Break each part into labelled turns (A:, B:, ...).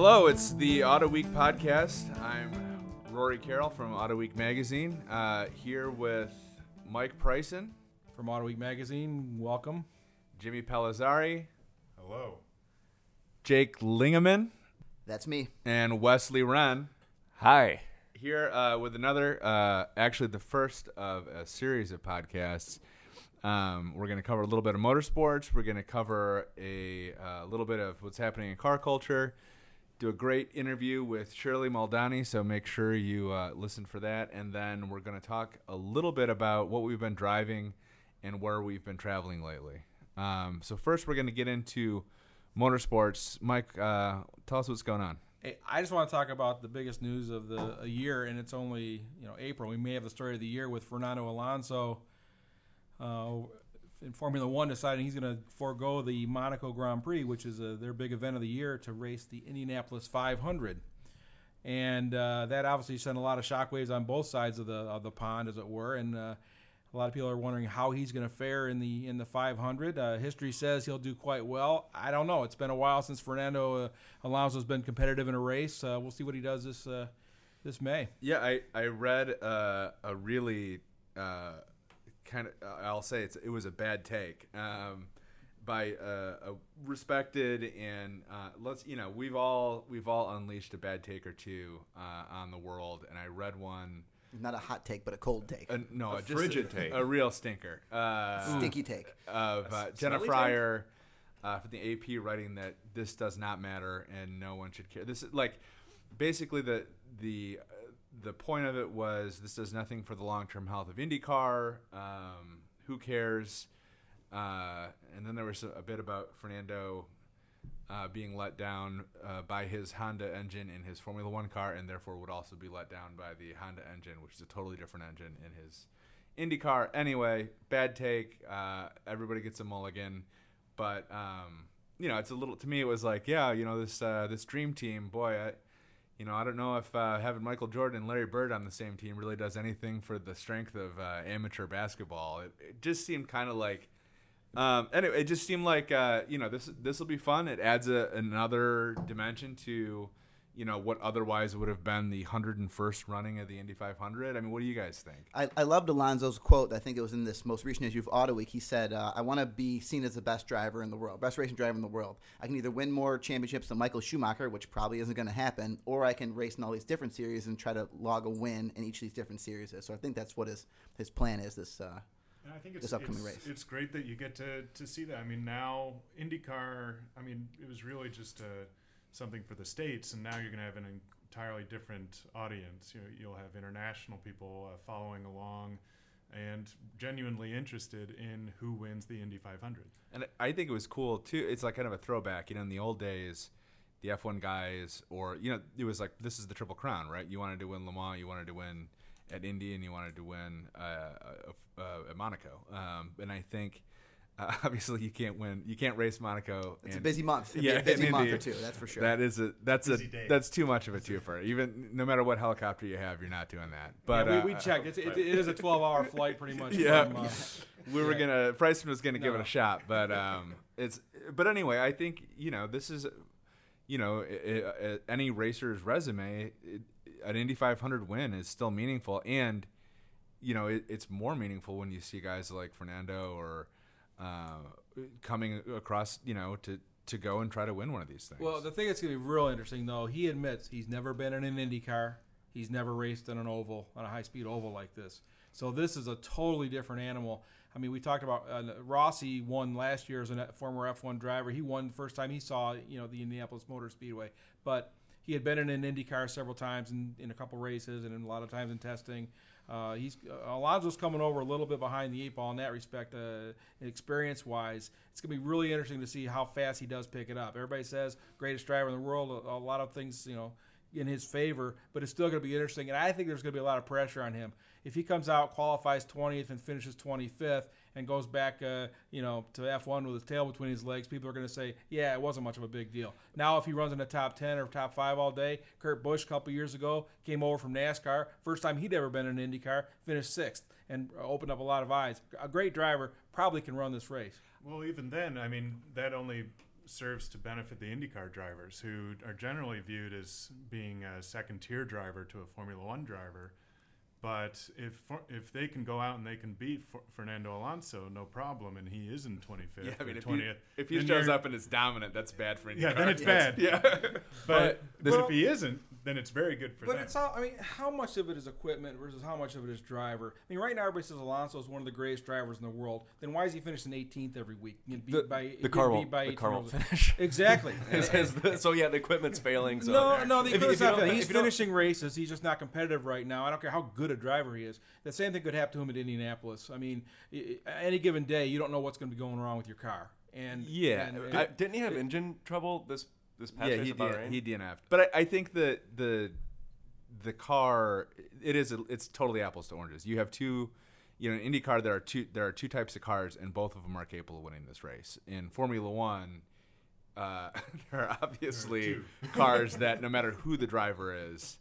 A: Hello, it's the Autoweek podcast. I'm Rory Carroll from Autoweek Magazine, uh, here with Mike Pryson,
B: from Autoweek Magazine. Welcome.
A: Jimmy Palazzari,
C: Hello.
A: Jake Lingaman,
D: That's me.
A: and Wesley Wren.
E: Hi.
A: Here uh, with another, uh, actually the first of a series of podcasts. Um, we're going to cover a little bit of motorsports. We're going to cover a uh, little bit of what's happening in car culture. Do a great interview with Shirley Muldowney, so make sure you uh, listen for that. And then we're going to talk a little bit about what we've been driving and where we've been traveling lately. Um, so first, we're going to get into motorsports. Mike, uh, tell us what's going on.
B: Hey, I just want to talk about the biggest news of the year, and it's only you know April. We may have the story of the year with Fernando Alonso uh, in Formula One deciding he's going to forego the Monaco Grand Prix, which is uh their big event of the year, to race the Indianapolis 500. And uh, that obviously sent a lot of shockwaves on both sides of the of the pond, as it were. And uh, a lot of people are wondering how he's going to fare in the in the 500. Uh, history says he'll do quite well. I don't know. It's been a while since Fernando uh, Alonso's been competitive in a race. Uh, we'll see what he does this this May.
A: Yeah, I I read a really uh, kind of I'll say it's it was a bad take um, by uh, a respected and uh, let's you know we've all we've all unleashed a bad take or two uh, on the world, and I read one.
D: Not a hot take, but a cold take.
A: Uh, no,
C: A
A: just
C: frigid
A: a,
C: take.
A: a real stinker. Uh,
D: Stinky take.
A: of uh, Jenna Fryer uh, from the AP writing that this does not matter and no one should care. This is like basically the the uh, the point of it was this does nothing for the long term health of IndyCar. Um, who cares? Uh, and then there was a, bit about Fernando uh, being let down uh, by his Honda engine in his Formula One car, and therefore would also be let down by the Honda engine, which is a totally different engine in his IndyCar. Anyway, bad take. Uh, everybody gets a mulligan, but um, you know, it's a little. To me, it was like, yeah, you know, this uh, this dream team, boy. I, you know, I don't know if uh, having Michael Jordan and Larry Bird on the same team really does anything for the strength of uh, amateur basketball. It, it just seemed kind of like um, anyway, it just seemed like uh, you know this this will be fun. It adds a, another dimension to you know what otherwise would have been the 101st running of the Indy 500. I mean, what do you guys think?
D: I, I loved Alonso's quote. I think it was in this most recent issue of Autoweek. He said, uh, I want to be seen as the best driver in the world, best racing driver in the world. I can either win more championships than Michael Schumacher, which probably isn't going to happen, or I can race in all these different series and try to log a win in each of these different series. So I think that's what his, his plan is this. Uh,
C: And I think it's,
D: This upcoming
C: it's,
D: race.
C: it's great that you get to, to see that. I mean, now IndyCar, I mean, it was really just uh something for the States, and now you're going to have an entirely different audience. You know, you'll have international people uh, following along and genuinely interested in who wins the Indy 500.
A: And I think it was cool too. It's like kind of a throwback. You know, in the old days, the F1 guys, or you know, it was like this is the Triple Crown, right? You wanted to win Le Mans, you wanted to win at Indy, and you wanted to win uh, uh, uh, at Monaco. Um, and I think uh, obviously you can't win, you can't race Monaco.
D: it's a busy month. It'd
A: Yeah,
D: be a busy month
A: Indy.
D: or two, that's for sure.
A: That is a that's
C: Busy
A: a
C: day.
A: that's too much of a twofer. Even no matter what helicopter you have, you're not doing that. But
B: yeah,
A: uh,
B: we, we checked. It's, it, it is a 12-hour flight, pretty much.
A: Yeah.
B: From, uh,
A: we were gonna Pryson was gonna give it a shot, but um, it's but anyway, I think you know this is, you know, i i any racer's resume, it, an Indy 500 win is still meaningful, and you know it, it's more meaningful when you see guys like Fernando or uh, coming across, you know, to to go and try to win one of these things.
B: Well, the thing that's going to be real interesting, though, he admits he's never been in an Indy car. He's never raced in an oval, on a high speed oval like this. So this is a totally different animal. I mean, we talked about uh, Rossi won last year as a former F1 driver. He won the first time he saw you know the Indianapolis Motor Speedway, but he had been in an Indy car several times in, in a couple races and in a lot of times in testing. Uh, he's uh, Alonso's coming over a little bit behind the eight ball in that respect, uh, experience wise. It's gonna be really interesting to see how fast he does pick it up. Everybody says greatest driver in the world. A, a lot of things, you know, in his favor, but it's still going to be interesting. And I think there's going to be a lot of pressure on him if he comes out, qualifies 20th, and finishes 25th, and goes back, uh, you know, to F1 with his tail between his legs. People are going to say, "Yeah, it wasn't much of a big deal." Now, if he runs in the top 10 or top five all day, Kurt Busch a couple years ago came over from NASCAR, first time he'd ever been in an IndyCar, finished sixth, and opened up a lot of eyes. A great driver probably can run this race.
C: Well, even then, I mean, that only serves to benefit the IndyCar drivers, who are generally viewed as being a second tier driver to a Formula One driver. But if if they can go out and they can beat F- Fernando Alonso, no problem, and he is in 25th
A: Yeah, I mean,
C: or
A: if
C: 20th.
A: he, if he shows up and is dominant, that's bad for IndyCar.
C: yeah, then it's bad.
A: Yeah.
C: But,
B: But-
C: but if he isn't, then it's very good for
B: But
C: them.
B: it's all. I mean, how much of it is equipment versus how much of it is driver? I mean, right now everybody says Alonso is one of the greatest drivers in the world. Then why is he finishing 18th every week? Beat
E: The,
B: by,
E: the car won't,
B: by
E: the car won't finish.
B: Exactly.
E: Is- is the- so yeah, the equipment's failing. So
B: no, no, the
E: If if
B: equipment's not
E: don't-
B: failing. He's finishing races. He's just not competitive right now. I don't care how good a driver he is. The same thing could happen to him at Indianapolis. I mean, i- i- any given day, you don't know what's going to be going wrong with your car. And
A: Yeah,
B: and-
A: I-
E: Didn't he have engine trouble this this past
A: yeah,
E: race
A: he,
E: at
A: DN,
E: Bahrain?
A: he DNF'd. But I, I think that the the car it is it's totally apples to oranges. You have two, you know, in IndyCar there are two there are two types of cars, and both of them are capable of winning this race. In Formula One, uh, there are obviously
C: two.
A: cars that no matter who the driver is,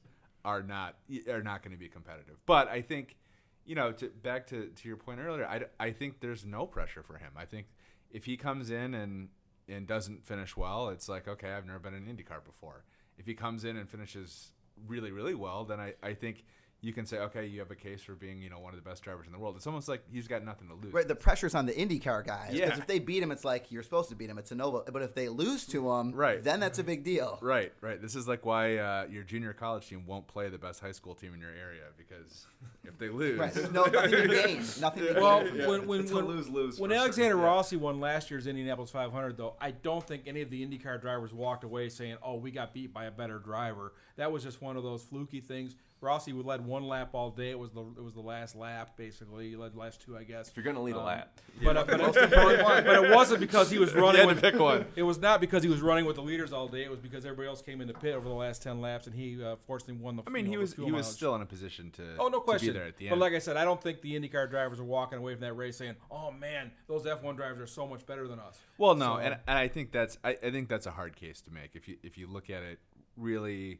A: are not are not going to be competitive. But I think, you know, to, back to, to your point earlier, I, I think there's no pressure for him. I think if he comes in and and doesn't finish well, it's like okay, I've never been in IndyCar before. If he comes in and finishes really really well, then I, I think you can say okay, you have a case for being you know one of the best drivers in the world. It's almost like he's got nothing to lose.
D: Right, the pressure's on the IndyCar guys. Because
A: Yeah.
D: if they beat him, it's like you're supposed to beat him. It's a Nova. But if they lose to him,
A: Right.
D: then that's a big deal.
A: Right, right. This is like why uh, your junior college team won't play the best high school team in your area because if they lose,
D: Right. There's no nothing to gain. Nothing to gain.
B: well,
D: from
B: when when
E: It's a
B: when,
E: lose-lose
B: when
E: for sure.
B: Alexander
E: Yeah.
B: Rossi won last year's Indianapolis 500, though, I don't think any of the IndyCar drivers walked away saying, "Oh, we got beat by a better driver." That was just one of those fluky things. Rossi would led one lap all day. It was the it was the last lap basically. He led the last two, I guess.
E: if you're gonna lead a
B: Um,
E: lap,
B: But, uh, but, it, but, but it wasn't because he was running.
A: You had to
B: with,
A: pick one.
B: It was not because he was running with the leaders all day. It was because everybody else came in the pit over the last ten laps, and he uh, fortunately won the.
A: I mean,
B: you
A: he
B: know, the
A: was he
B: fuel
A: was
B: mileage.
A: still in a position to
B: Oh no question.
A: be there at the
B: But like I said, I don't think the IndyCar drivers are walking away from that race saying, "Oh man, those F1 drivers are so much better than us."
A: Well, no,
B: So-
A: and, and I think that's I, I think that's a hard case to make if you if you look at it really,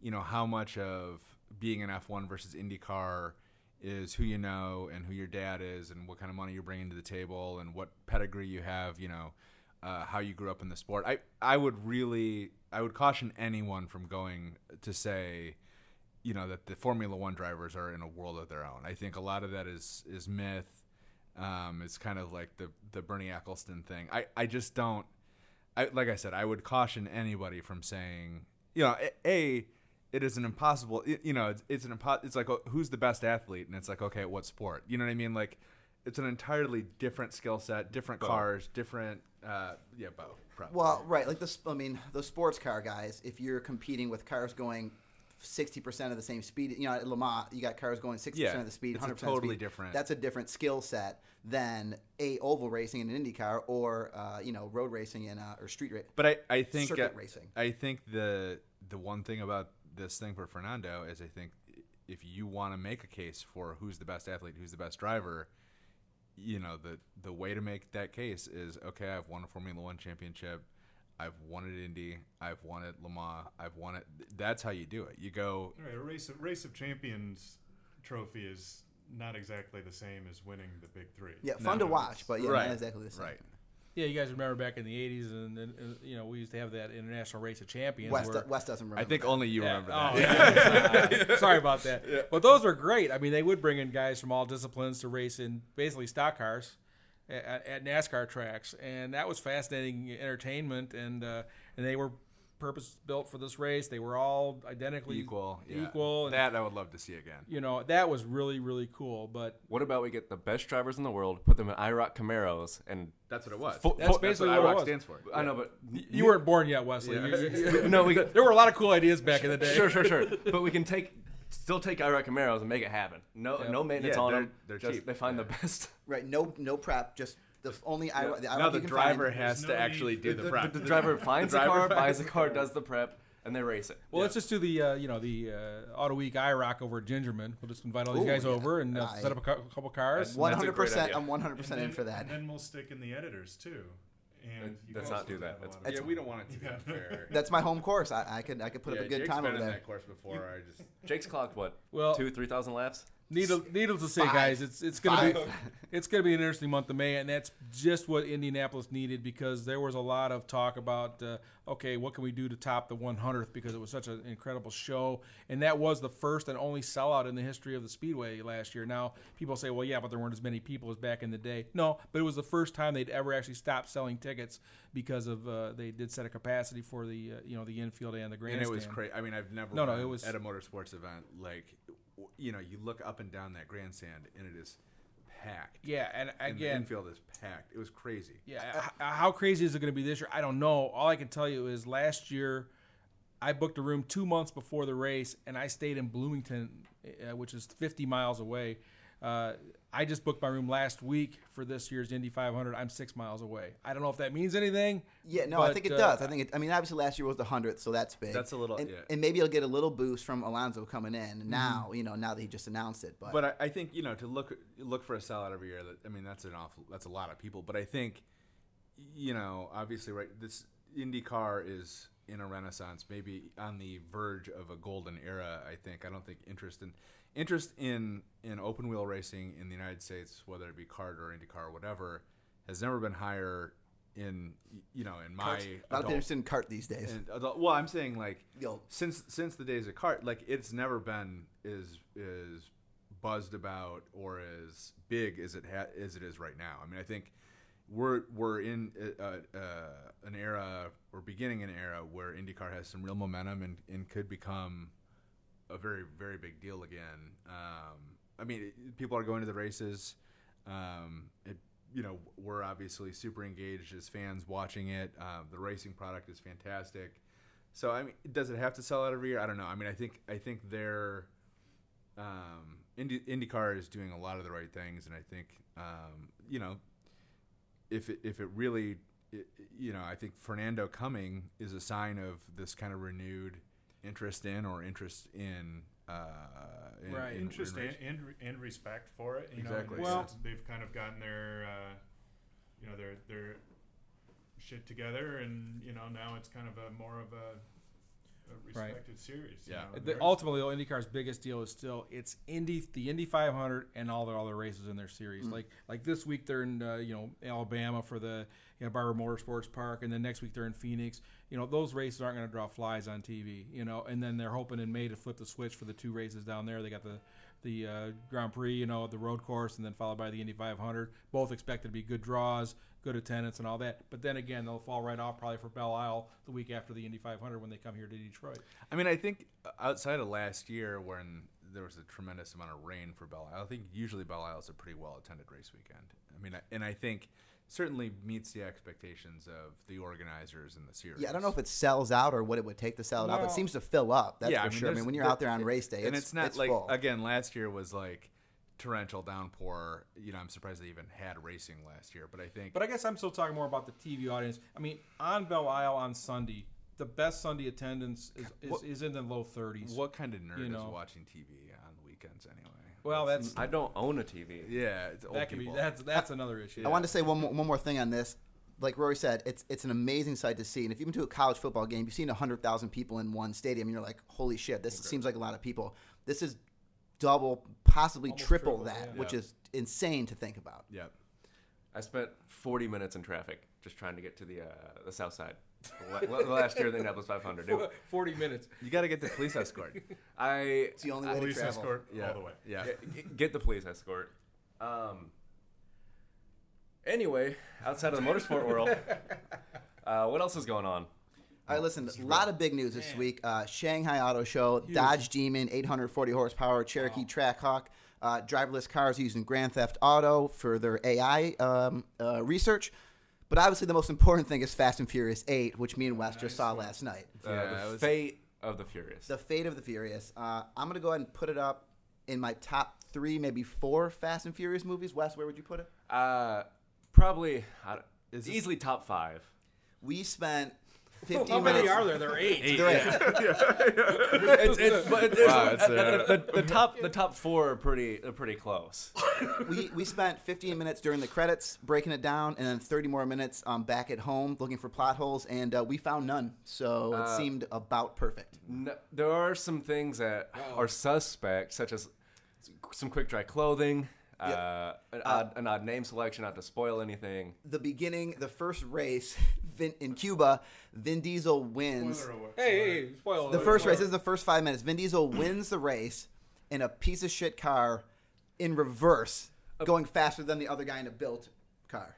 A: you know, how much of being an F1 versus IndyCar is who you know and who your dad is and what kind of money you're bringing to the table and what pedigree you have, you know, uh, how you grew up in the sport. I I would really I would caution anyone from going to say you know that the Formula One drivers are in a world of their own. I think a lot of that is is myth. Um, it's kind of like the the Bernie Ecclestone thing. I, I just don't. I like I said, I would caution anybody from saying, you know, a, a it is an impossible. You know, it's, it's an impo- It's like oh, who's the best athlete, and it's like okay, what sport? You know what I mean? Like it's an entirely different skill set, different cars, different. Uh, yeah, Bo. probably.
D: Well, right, like this. I mean, those sports car guys. If you're competing with cars going sixty percent of the same speed, you know, at Le Mans, you got cars going sixty
A: Yeah,
D: percent of the speed,
A: it's a
D: hundred percent
A: totally
D: speed.
A: different-
D: That's a different skill set than a oval racing in an IndyCar or uh, you know road racing in uh, or street racing.
A: But I, I think
D: Circuit
A: uh,
D: racing.
A: I think the the one thing about this thing for Fernando is I think if you want to make a case for who's the best athlete, who's the best driver, you know the the way to make that case is okay. I've won a Formula One championship. I've won at Indy. I've won at Le Mans. I've won it. That's how you do it. You go.
C: All right, a race of race of champions trophy is not exactly the same as winning the big three.
D: Yeah,
A: No,
D: fun to watch,
C: it's-
D: but yeah,
A: right,
D: not exactly the same.
A: right.
B: Yeah, you guys remember back in the '80s, and, and, and, you know we used to have that international race of champions.
D: West,
B: where,
D: West doesn't remember.
A: I think
D: that.
A: only you
B: Yeah.
A: remember
B: Oh,
A: that.
B: yeah. Sorry about that. But those were great. I mean, they would bring in guys from all disciplines to race in basically stock cars at, at NASCAR tracks, and that was fascinating entertainment. And uh, and they were purpose built for this race. They were all identically
A: equal. Yeah.
B: equal. And,
A: That I would love to see again.
B: you know, that was really really cool. But
E: what about we get the best drivers in the world, put them in IROC Camaros, and
A: That's what it was.
E: Fo-
B: That's
E: fo-
B: basically
A: what
B: what it
A: IROC stands for.
E: I know, but
B: you weren't born yet, Wesley.
A: Yeah.
B: You- you- you-
E: no, we got
B: there were a lot of cool ideas back in the day.
E: sure, sure, sure. But we can take still take IROC Camaros and make it happen. No,
B: Yeah.
E: no maintenance
A: Yeah,
E: on
A: they're-
E: them.
A: they're
E: Just
A: cheap.
E: They find
A: Yeah.
E: the best.
D: right. No, no prep. Just the only I. The
A: now the driver
D: find.
A: has
C: There's
A: to
C: no
A: actually
C: need-
A: do
E: the,
A: the prep.
E: the driver finds the,
A: driver
E: car, buys
A: the
E: the car,
A: car.
E: does the prep, and they race it.
B: Well, let's just do the uh, you know the uh, Autoweek IROC over at Gingerman. We'll just invite all these
D: Ooh,
B: guys
D: yeah.
B: over and uh,
D: I-
B: set up a, cou- a couple cars.
D: One
E: That's a
D: hundred
E: great
D: percent. I'm one hundred
C: And
D: percent in for that.
C: And then we'll stick in the editors too. And you
E: Let's not do
C: will
E: that. That's-
A: yeah, we don't want it to be unfair.
D: That's my home course. I, I could I could put
A: yeah,
D: up a good
A: Jake's
D: time
A: been
D: over there.
A: that course before. I just
E: Jake's clocked what?
B: Well-
E: two, three thousand laps.
B: Needle, needless to say,
D: Five.
B: guys, it's it's gonna be it's gonna be an interesting month of May, and that's just what Indianapolis needed because there was a lot of talk about uh, okay, what can we do to top the 100th because it was such an incredible show, and that was the first and only sellout in the history of the Speedway last year. Now people say, well, yeah, but there weren't as many people as back in the day. No, but it was the first time they'd ever actually stopped selling tickets because of uh, they did set a capacity for the uh, you know the infield and the grandstand.
A: and it was crazy. I mean, I've never
B: No, no, it was-
A: at a motorsports event like w- you know you look up and down that grandstand and it is packed.
B: Yeah, and
A: and the
B: again,
A: infield is packed. It was crazy.
B: Yeah, how crazy is it going to be this year? I don't know. All I can tell you is last year, I booked a room two months before the race, and I stayed in Bloomington, uh, which is 50 miles away. Uh, I just booked my room last week for this year's Indy 500. I'm six miles away. I don't know if that means anything.
D: Yeah, no, I think it
B: uh,
D: does. I think it. I mean, obviously last year was the hundredth, so that's big.
A: That's a little-
D: and,
A: yeah.
D: and maybe he'll get a little boost from Alonso coming in
B: Mm-hmm.
D: now. You know, now that he just announced it. But,
A: But I, I think you know to look look for a sellout every year. That I mean, that's an awful. That's a lot of people. But I think, you know, obviously, right. This IndyCar is in a renaissance, maybe on the verge of a golden era. I think. I don't think interest in interest in in open wheel racing in the United States, whether it be kart or IndyCar or whatever, has never been higher. In you know, in my
D: of
A: adult-
D: people interested in kart these days.
A: adult, well, I'm saying like
D: Yo.
A: since since the days of CART, like it's never been as is buzzed about or as big as it ha- as it is right now. I mean, I think we're we're in uh, uh, an era or beginning an era where IndyCar has some real momentum and, and could become a very very big deal again. Um, I mean, it, people are going to the races. Um, it, you know, we're obviously super engaged as fans watching it. Um, the racing product is fantastic. So I mean, does it have to sell out every year? I don't know. I mean, I think I think they're um, Indy, IndyCar is doing a lot of the right things, and I think um, you know if it, if it really it, you know I think Fernando coming is a sign of this kind of renewed interest in or interest in uh, in,
B: Right.
A: in-
C: interest
A: in
C: and,
A: racing.
C: and, respect for it. You
A: Exactly.
C: know,
B: Well-
C: well, they've kind of gotten their, uh, you know, their their shit together, and you know now it's kind of a more of a, a
B: Right.
C: respected series. you
A: Yeah.
C: know,
B: The, ultimately, though, IndyCar's biggest deal is still it's Indy, the Indy 500, and all the other races in their series.
A: Mm.
B: Like like this week they're in uh, you know Alabama for the you know Barber Motorsports Park, and then next week they're in Phoenix. You know those races aren't going to draw flies on TV. You know, and then they're hoping in May to flip the switch for the two races down there. They got the the uh, Grand Prix, you know, the road course, and then followed by the Indy 500. Both expected to be good draws, good attendance, and all that. But then again, they'll fall right off probably for Belle Isle the week after the Indy 500 when they come here to Detroit.
A: I mean, I think outside of last year when there was a tremendous amount of rain for Belle Isle, I think usually Belle Isle is a pretty well attended race weekend. I mean, and I think certainly meets the expectations of the organizers in the series.
D: yeah, I don't know if it sells out or what it would take to sell it out. But it seems to fill up. That's
A: yeah,
D: for
A: I mean,
D: sure. I mean, when you're out there on race day,
A: and
D: it's,
A: it's not
D: it's
A: like
D: full.
A: again last year was like torrential downpour. You know, I'm surprised they even had racing last year, but I think
B: But I guess I'm still talking more about the TV audience. I mean, on Belle Isle on Sunday, the best Sunday attendance is, is,
A: What-
B: is in the low 30s.
A: what kind of nerd
B: you
A: is watching TV on the weekends anyway?
B: Well, that's
E: I don't own a TV.
A: yeah, it's old
B: that could be
A: people.
B: that's that's another issue.
D: I wanted to say one more, one more thing on this. Like Rory said, it's it's an amazing sight to see. And if you've been to a college football game, you've seen hundred thousand people in one stadium, and you're like, "Holy shit! This seems like a lot of people." This is double, possibly
B: Almost
D: triple,
B: triple,
D: that,
B: yeah.
D: which
A: Yeah.
D: is insane to think about.
A: Yep.
E: I spent 40 minutes in traffic just trying to get to the uh, the south side. La- la- Last year, the Indianapolis 500. It-
B: 40 minutes.
A: You got to get the police escort.
E: I
D: It's the only way to
C: police
D: travel.
C: escort
A: yeah,
C: all the way.
A: Yeah.
E: get, get- get the police escort. Um. Anyway, outside of the motorsport world, uh, what else is going on?
D: All right, listen, a lot of big news this week. Uh, Shanghai Auto Show, Dodge Demon, 840 horsepower, Cherokee Trackhawk, uh, driverless cars using Grand Theft Auto for their AI um, uh, research. But obviously, the most important thing is Fast and Furious 8, which me and Wes just saw last night.
E: Uh,
A: Yeah,
E: the
A: was-
E: fate of the Furious.
D: The Fate of the Furious. Uh, I'm going to go ahead and put it up in my top three, maybe four Fast and Furious movies. Wes, where would you put it?
E: uh, probably I
A: Is
E: easily top five.
D: We spent 15
B: How many
D: minutes.
B: are there? There are eight.
D: There are eight.
E: it's, it's, but there's
A: Wow, it's, uh,
E: the, the top the top four are pretty are pretty close.
D: we, we spent 15 minutes during the credits breaking it down, and then 30 more minutes um, back at home looking for plot holes, and uh, we found none. So it
E: Uh,
D: seemed about perfect.
E: No, there are some things that are suspect, such as some quick dry clothing, uh, an, odd, an odd name selection, not to spoil anything.
D: The beginning, the first race Vin, in Cuba, Vin Diesel wins.
B: Hey, hey, spoiler.
D: The
B: alert,
D: first race this is the first five minutes. Vin Diesel wins the race in a piece of shit car in reverse, going faster than the other guy in a built car,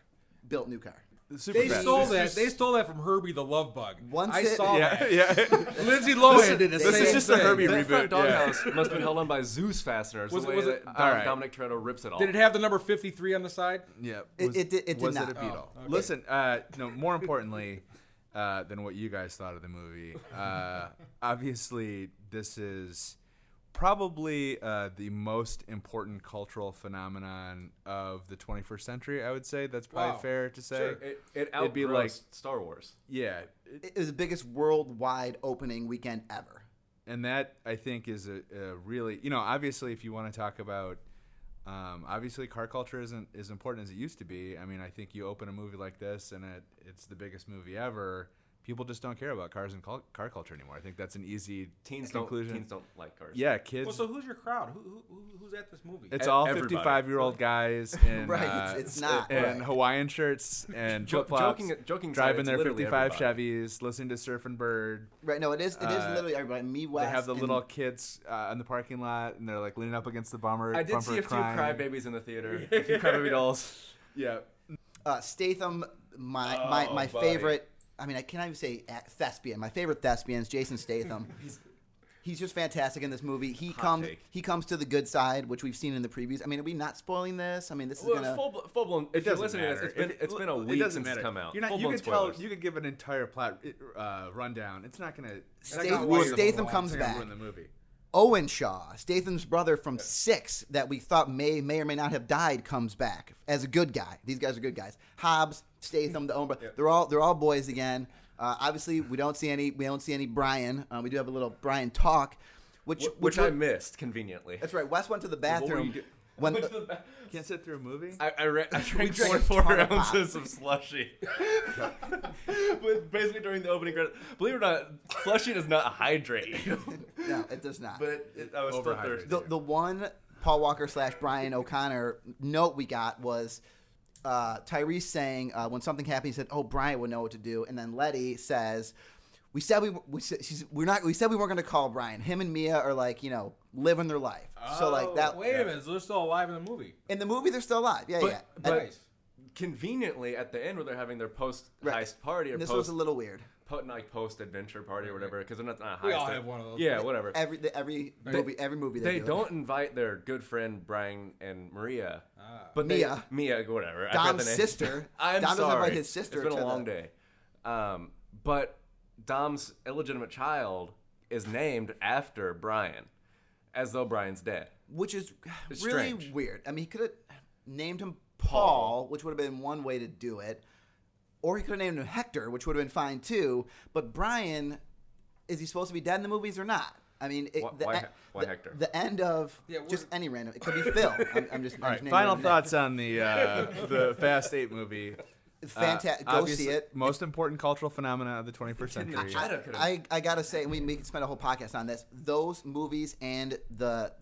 D: built new car.
A: Super
B: They
A: fast.
B: stole
C: This
B: that.
C: is-
B: They stole that from Herbie the Love Bug.
D: Once
B: I
D: it-
B: saw
A: Yeah,
B: that.
A: yeah.
B: Lindsay Lohan did the
D: this
B: same
D: is
A: just a
B: thing.
A: Herbie
E: That front
A: reboot, yeah.
E: must have been held on by Dzus fasteners.
B: Was
E: the
B: it-
E: way
B: was it-
E: that
A: all right.
E: Dominic Toretto rips it all.
B: Did it have the number 53 on the side?
A: Yeah,
D: It-
A: was,
D: it did- it did
A: was
D: not.
A: it a Beetle?
B: Oh, okay.
A: Listen, uh, no. More importantly uh, than what you guys thought of the movie, uh, obviously this is probably uh, the most important cultural phenomenon of the 21st century. I would say that's probably
B: Wow.
A: fair to say.
B: Sure.
E: It, it
A: It'd be
E: outgrows
A: like-
E: Star Wars.
A: Yeah, it-
D: It was the biggest worldwide opening weekend ever.
A: and that I think is a, a really you know obviously if you want to talk about um, obviously car culture isn't as important as it used to be. I mean I think you open a movie like this and it it's the biggest movie ever. People just don't care about cars and cul- car culture anymore. I think that's an easy
E: Teens
A: conclusion.
E: don't. Teens don't like cars.
A: Yeah, kids.
B: Well, so who's your crowd? Who, who, who- who's at this movie?
A: it's all
E: everybody.
A: 55 year old guys in
D: Right,
A: uh,
D: it's- it's not,
A: in
D: right.
A: Hawaiian shirts and
E: Jo-
A: flip flops,
E: joking- joking
A: driving
E: it's
A: their 55
E: everybody.
A: Chevys, listening to Surfin' Bird.
D: Right? No, it is. It is
A: Uh,
D: literally everybody. Me, West.
A: they have the little kids uh, in the parking lot, and they're like leaning up against the bumper.
E: I did
A: bumper
E: see a few crybabies in the theater. a few crybaby dolls.
A: Yeah,
D: uh, Statham, my my,
E: Oh,
D: my
E: buddy.
D: favorite. I mean, I can't even say thespian. My favorite thespian is Jason Statham. He's just fantastic in this movie. He comes he comes to the good side, which we've seen in the previews. I mean, are we not spoiling this? I mean, this is gonna.
E: full, full blown. If
A: it
E: you're
A: doesn't
E: listening to
A: matter.
E: this, it's been,
A: If-
E: it's been a
A: it
E: week
A: doesn't
E: since it's
A: matter.
E: come out.
A: You're not, you
E: Full-blown
A: can tell. You could give an entire plot uh, rundown. It's not gonna. It's not
D: Statham-
A: gonna ruin
D: Statham comes
A: It's not gonna
D: back.
A: ruin the movie.
D: Owen Shaw, Statham's brother from Six, that we thought may may or may not have died, comes back as a good guy. These guys are good guys. Hobbs, Statham, the Owen brother, they're all they're all boys again. Uh, obviously, we don't see any we don't see any Brian. Uh, we do have a little Brian talk, which
E: Wh-
D: which,
E: which I missed conveniently.
D: That's right. Wes went to the bathroom when
E: Went
D: the-
E: the
A: Can't sit through a movie.
E: I, I, ra- I drank
D: drank a
E: 44
D: ton of pop.
E: ounces of slushy. But basically during the opening credits. Believe it or not, slushy does not hydrate.
D: no, it does not.
E: but it, it, I was still
A: Overhydrated.
E: thirsty.
D: the the one Paul Walker slash Brian O'Connor note we got was uh, Tyrese saying uh, when something happened, he said, "Oh, Brian would know what to do," and then Letty says. We said we we she's, we're not we said we weren't going to call Brian. Him and Mia are like you know living their life. so like that
B: Wait a minute, so they're still alive in the movie.
D: in the movie they're still alive. Yeah,
E: But-
D: yeah.
E: but-
D: And.
E: Conveniently, at the end where they're having their post heist
D: Right.
E: party or
D: this
E: post
D: was a little weird.
E: po- like post adventure party or whatever, because they're not, not a heist.
B: We all
E: they're-
B: have one of those.
E: Yeah, whatever.
D: Every the, every movie every movie they,
E: They
D: do it.
E: don't invite their good friend Brian and Maria,
B: Ah.
E: but
D: Mia.
E: they, Mia, whatever. I
D: Dom's
E: the name.
D: sister.
E: I'm
D: Dom doesn't
E: sorry.
D: invite his sister
E: It's been
D: to
E: a long
D: the-
E: day. Um, but Dom's illegitimate child is named after Brian, as though Brian's dead.
D: which is
E: It's
D: really
E: strange.
D: weird. I mean, he could have named him Paul, which would have been one way to do it, or he could have named him Hector, which would have been fine too. But Brian, is he supposed to be dead in the movies or not? I mean, it,
E: Why-
D: the,
E: why Hec- why
D: the-
E: Hector?
D: The end of
B: Yeah, we're-
D: just any random. It could be Phil. I'm, I'm just. I'm
A: All
D: just naming
A: Final
D: random
A: thoughts on the uh, the Fast Eight movie.
D: names. Fantastic.
A: Uh,
D: Go see it.
A: Most important cultural phenomena of the 21st century.
E: I-
D: I, I gotta say, we, we could spend a whole podcast on this. Those movies and the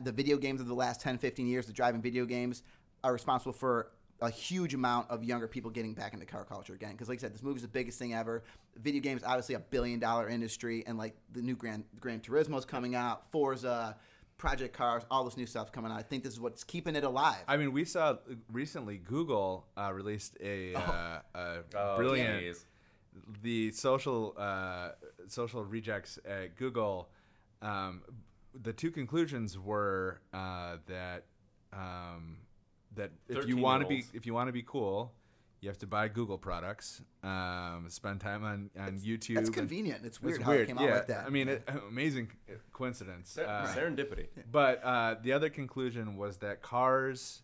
D: the video games of the last 10, 15 years, the driving video games, are responsible for a huge amount of younger people getting back into car culture again. Because, like I said, this movie's the biggest thing ever. Video games, obviously, a billion dollar industry, and like the new Gran Gran Turismo's coming out, Forza, Project Cars, all this new stuff coming out. I think this is what's keeping it alive.
A: I mean, we saw recently Google uh, released a, uh, a
E: Oh,
A: brilliant
E: jeez.
A: the social uh, social rejects at Google. Um, the two conclusions were uh, that um, that if you want to be if you want to be cool, you have to buy Google products. Um, spend time on, on YouTube.
D: That's
A: and-
D: convenient. It's
A: It's
D: weird how it came
A: yeah.
D: out like that.
A: I mean, it, amazing coincidence.
E: Ser-
A: Uh,
E: serendipity.
A: but uh, the other conclusion was that cars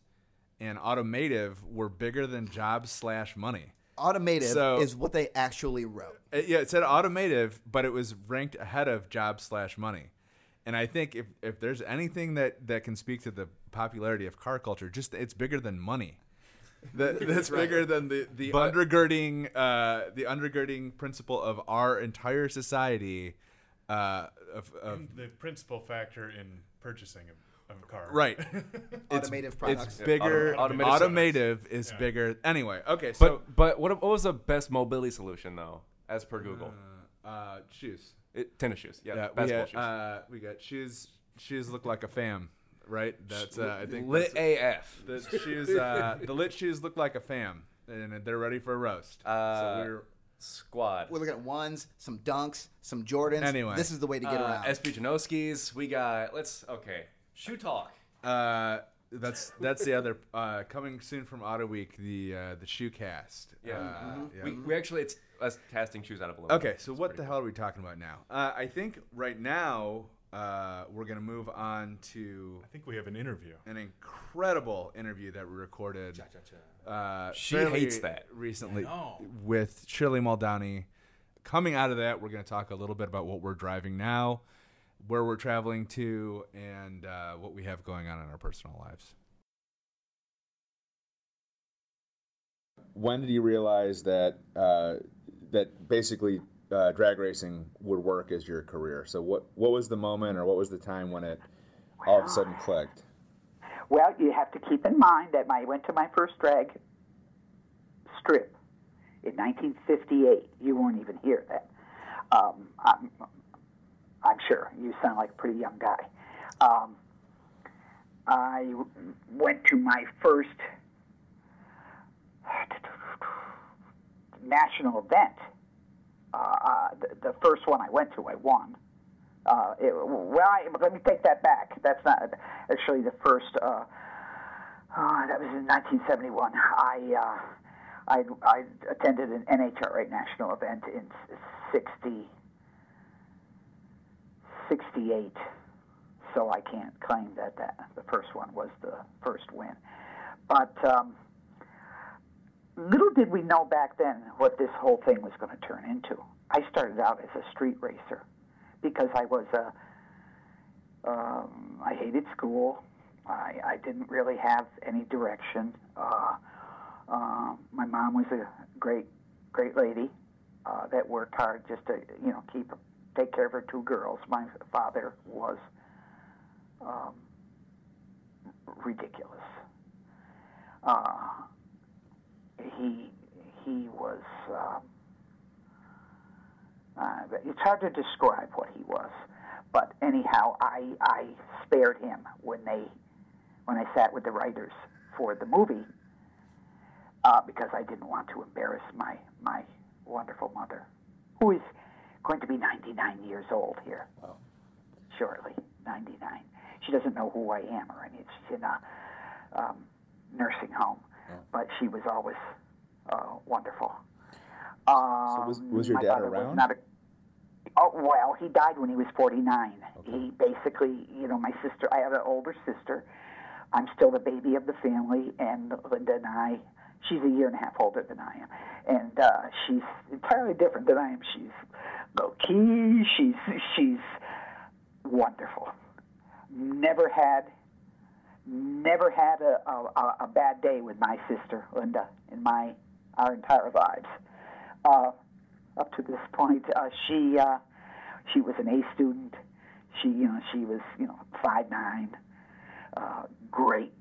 A: and automotive were bigger than jobs slash money.
D: Automotive
A: So-
D: is what they actually wrote.
A: Uh, yeah, it said automotive, but it was ranked ahead of jobs slash money. And I think if, if there's anything that, that can speak to the popularity of car culture, just it's bigger than money. That, that's bigger than the, the
E: But-
A: undergirding uh, the undergirding principle of our entire society uh, of, of
C: the principal factor in purchasing a, of car.
A: Right.
D: Automotive products.
A: It's bigger.
E: Automotive
A: Automotive, is
C: Yeah.
A: bigger. Anyway, okay.
E: But
A: So,
E: but what, what was the best mobility solution though, as per Google?
A: uh, shoes.
E: It, tennis shoes. Yeah,
A: Yeah, we
E: basketball shoes.
A: uh, we got shoes. Shoes look like a fam, right? That's uh, I think
E: Lit
A: that's-
E: AF.
A: the shoes. Uh, the lit shoes look like a fam, and they're ready for a roast.
E: Uh,
A: so we're
E: Squad.
D: We're looking at ones, some dunks, some Jordans.
A: Anyway.
D: this is the way to get
E: Uh,
D: around.
E: SB Janoskis. We got. Let's okay. Shoe talk.
A: uh, that's that's the other uh, coming soon from Autoweek. The uh, the shoe cast.
E: Yeah.
A: Uh, yeah.
E: We, we actually it's us casting shoes out of aluminum.
A: Okay, so what the hell are we talking about now? Uh, I think right now uh, we're gonna move on to
C: I think we have an interview.
A: an incredible interview that we recorded. Uh,
E: She hates that.
A: recently with Shirley Muldowney. Coming out of that, we're going to talk a little bit about what we're driving now, where we're traveling to, and uh, what we have going on in our personal lives.
F: when did you realize that uh, that basically uh, drag racing would work as your career? So what what was the moment or what was the time when it all of a sudden clicked?
G: Well, you have to keep in mind that I went to my first drag strip in 1958. You weren't even here then. Um, I'm, I'm sure you sound like a pretty young guy. Um, I went to my first national event. Uh, uh, the, the first one I went to, I won. Uh, it, well, I, let me take that back. That's not actually the first. Uh, uh, that was in 1971. I uh, I, I attended an NHRA national event in 60, 68. So I can't claim that, that the first one was the first win. But um, little did we know back then what this whole thing was going to turn into. I started out as a street racer because I was a. Um, I hated school. I, I didn't really have any direction. Uh, uh, my mom was a great, great lady uh, that worked hard just to, you know, keep take care of her two girls. My father was um, ridiculous. Uh, he he was. Um, uh, it's hard to describe what he was, but anyhow, I I spared him when they when I sat with the writers for the movie uh, because I didn't want to embarrass my my wonderful mother, who is going to be 99 years old here shortly. 99. She doesn't know who I am or anything. She's in a um, nursing home, but she was always uh, wonderful. Um,
F: was- was your dad around?
G: a- oh well, he died when he was 49. He basically, you know, my sister. I have an older sister. I'm still the baby of the family, and Linda and I. She's a year and a half older than I am, and uh, she's entirely different than I am. She's low key. She's she's wonderful. Never had never had a, a, a bad day with my sister Linda in my our entire lives. Uh, up to this point, uh, she uh, she was an A student. She you know she was you know five nine, uh, great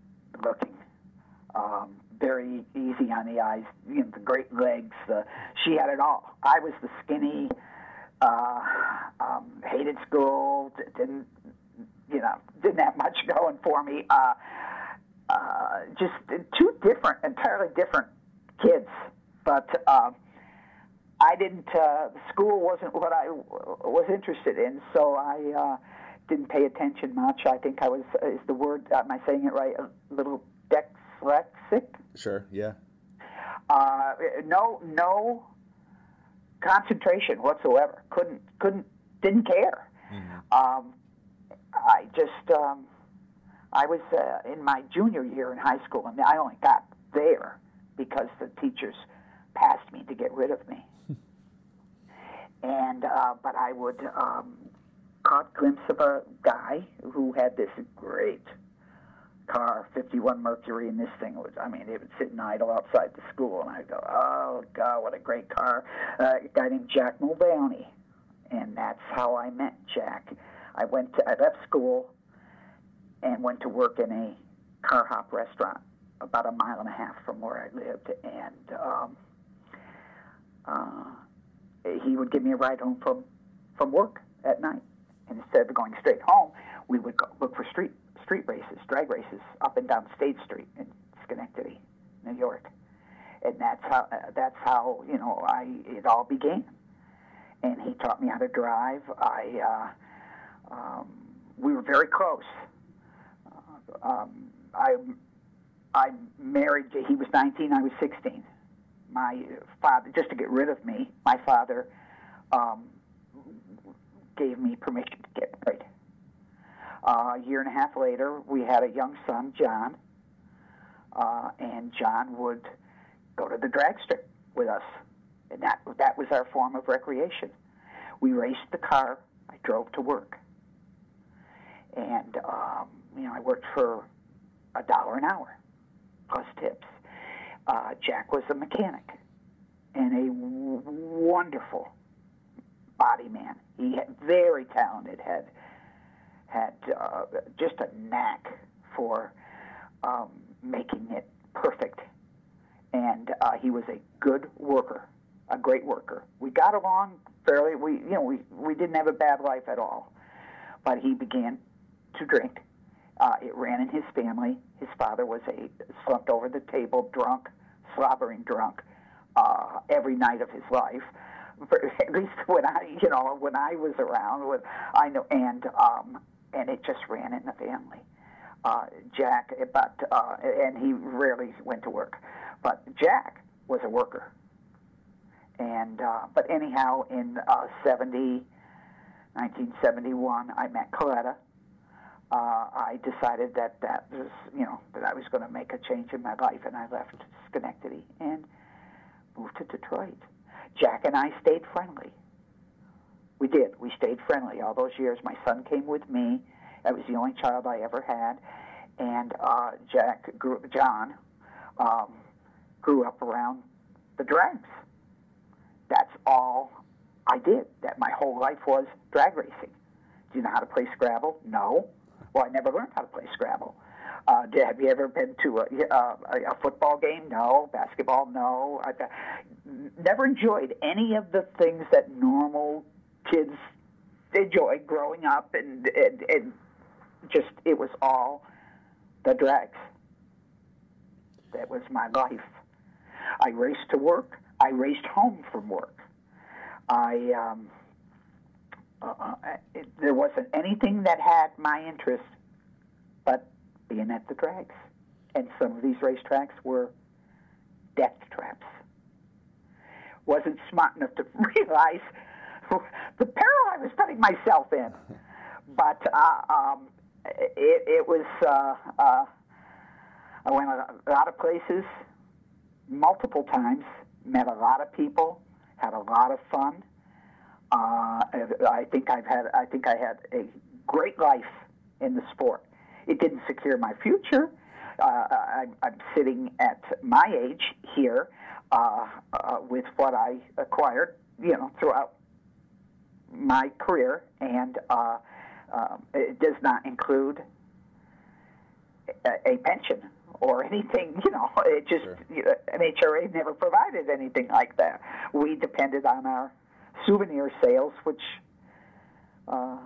G: looking, um, very easy on the eyes. You know the great legs. The, she had it all. I was the skinny. Uh, um, hated school. Didn't you know? Didn't have much going for me. Uh, uh, just two different, entirely different kids. But uh, I didn't. Uh, school wasn't what I w- was interested in, so I uh, didn't pay attention much. I think I was. Is the word? Am I saying it right? A little dyslexic.
F: Sure, yeah.
G: Uh, no, no concentration whatsoever. Couldn't, couldn't, didn't care. Um, I just, um, I was uh, in my junior year in high school, and I only got there because the teachers passed me to get rid of me. and uh, but I would um, caught glimpse of a guy who had this great car, 51 Mercury, and this thing was, I mean, it would sit and idle outside the school, and I'd go, oh, God, what a great car. Uh, a guy named Jack Muldowney, and that's how I met Jack. I went to, I left school and went to work in a car hop restaurant about a mile and a half from where I lived. And um, uh, he would give me a ride home from, from work at night. And instead of going straight home, we would go look for street street races, drag races, up and down State Street in Schenectady, New York. And that's how uh, that's how you know I it all began. And he taught me how to drive. I uh, um, we were very close. Uh, um, I I married. He was 19. I was 16. My father, just to get rid of me, my father um, gave me permission to get married. Uh, a year and a half later, we had a young son, John, uh, and John would go to the drag strip with us, and that that was our form of recreation. We raced the car. I drove to work, and um, you know I worked for a dollar an hour plus tips. Uh, Jack was a mechanic and a w- wonderful body man. He had very talented, had had uh, just a knack for um, making it perfect, and uh, he was a good worker, a great worker. We got along fairly. We you know we we didn't have a bad life at all, but he began to drink. Uh, it ran in his family. His father was a slumped over the table, drunk, slobbering drunk, uh, every night of his life. At least when I, you know, when I was around, with I know, and um, and it just ran in the family. Uh, Jack, but uh, and he rarely went to work, but Jack was a worker. And uh, but anyhow, in uh, 70, 1971, I met Kalitta. Uh, I decided that that was, you know, that I was going to make a change in my life, and I left Schenectady and moved to Detroit. Jack and I stayed friendly. We did. We stayed friendly all those years. My son came with me. I was the only child I ever had, and uh, Jack grew, John um, grew up around the drags. That's all I did. That my whole life was drag racing. Do you know how to play Scrabble? No. Well, I never learned how to play Scrabble. Uh, did, have you ever been to a, uh, a football game? No. Basketball? No. I, never enjoyed any of the things that normal kids enjoy growing up, and, and, and just it was all the drags. That was my life. I raced to work. I raced home from work. I um, uh, uh, it, there wasn't anything that had my interest but being at the drags. And some of these racetracks were death traps. Wasn't smart enough to realize the peril I was putting myself in. But uh, um, it, it was, uh, uh, I went a lot of places multiple times, met a lot of people, had a lot of fun. Uh, I think I've had. I think I had a great life in the sport. It didn't secure my future. Uh, I, I'm sitting at my age here uh, uh, with what I acquired, you know, throughout my career, and uh, it does not include a, a pension or anything. You know, it just
F: Sure.
G: you know, NHRA never provided anything like that. We depended on our souvenir sales, which uh,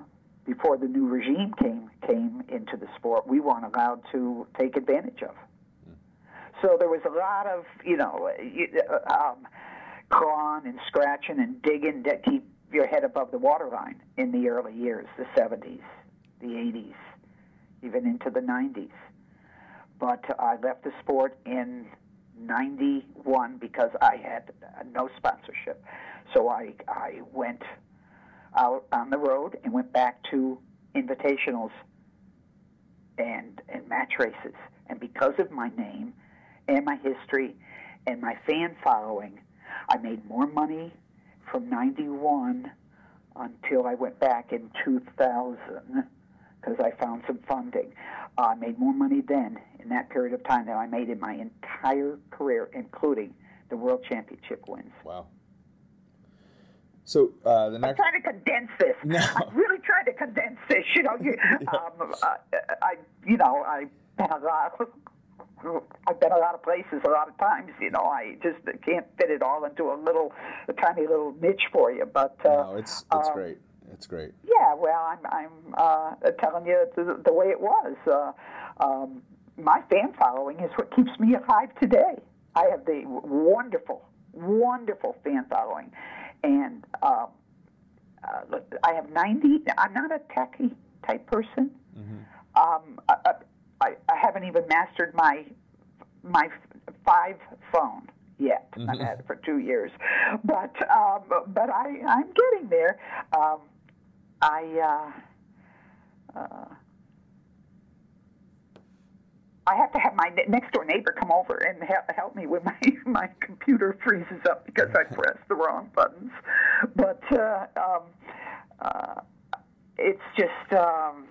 G: before the new regime came came into the sport, we weren't allowed to take advantage of. So there was a lot of you know uh, um, clawing and scratching and digging to keep your head above the waterline in the early years, the 70s, the 80s, even into the 90s. But I left the sport in 91 because I had no sponsorship. So I, I went out on the road and went back to invitationals and, and match races. And because of my name and my history and my fan following, I made more money from 91 until I went back in 2000 because I found some funding. Uh, I made more money then in that period of time than I made in my entire career, including the World Championship wins.
F: Wow. So uh, the next.
G: I'm trying to condense this.
F: No.
G: I'm really trying to condense this. You know, you, um, uh, I, you know, I've been a lot. I've been a lot of places a lot of times. You know, I just can't fit it all into a little, a tiny little niche for you. But uh,
F: No, it's it's
G: um,
F: great. It's great.
G: yeah, well, I'm I'm uh, telling you the, the way it was. Uh, um, my fan following is what keeps me alive today. I have the wonderful, wonderful fan following, and um, uh, look, I have 90. I'm not a techie type person. Um, I, I, I haven't even mastered my my five phone yet. I've had it for two years, but um, but I I'm getting there. Um, I uh, uh, I have to have my next door neighbor come over and help, help me when my my computer freezes up because I pressed the wrong buttons. But uh, um, uh, it's just um,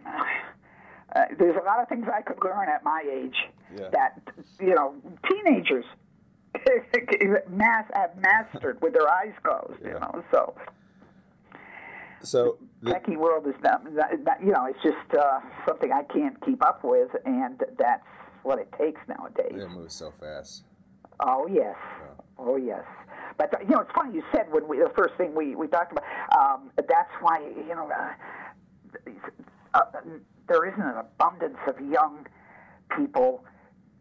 G: uh, there's a lot of things I could learn at my age
F: Yeah.
G: that you know teenagers mass have mastered with their eyes closed. You know, so
F: So the,
G: techie world is not, not, you know it's just uh, something I can't keep up with, and that's what it takes nowadays.
F: it moves so fast.
G: Oh yes, oh yes. But you know, it's funny you said when we the first thing we we talked about. Um, that's why you know uh, uh, there isn't an abundance of young people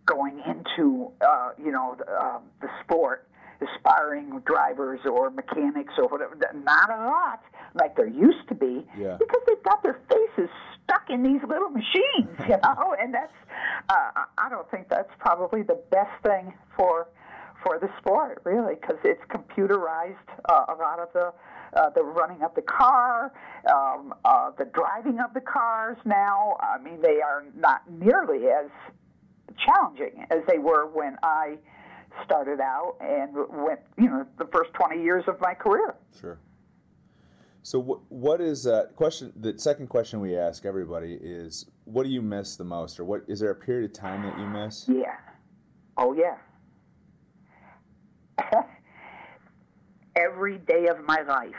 G: going into uh, you know the, uh, the sport, aspiring drivers or mechanics or whatever. Not a lot like there used to be
F: Yeah.
G: because they've got their faces stuck in these little machines, you know, and that's uh, I don't think that's probably the best thing for for the sport, really, because it's computerized. Uh, a lot of the uh, the running of the car, um, uh, the driving of the cars now. I mean, they are not nearly as challenging as they were when I started out and went, you know, the first 20 years of my career.
F: Sure. So what what is uh, question? The second question we ask everybody is, what do you miss the most, or what is there a period of time that you miss?
G: Yeah. Oh, yeah. Every day of my life,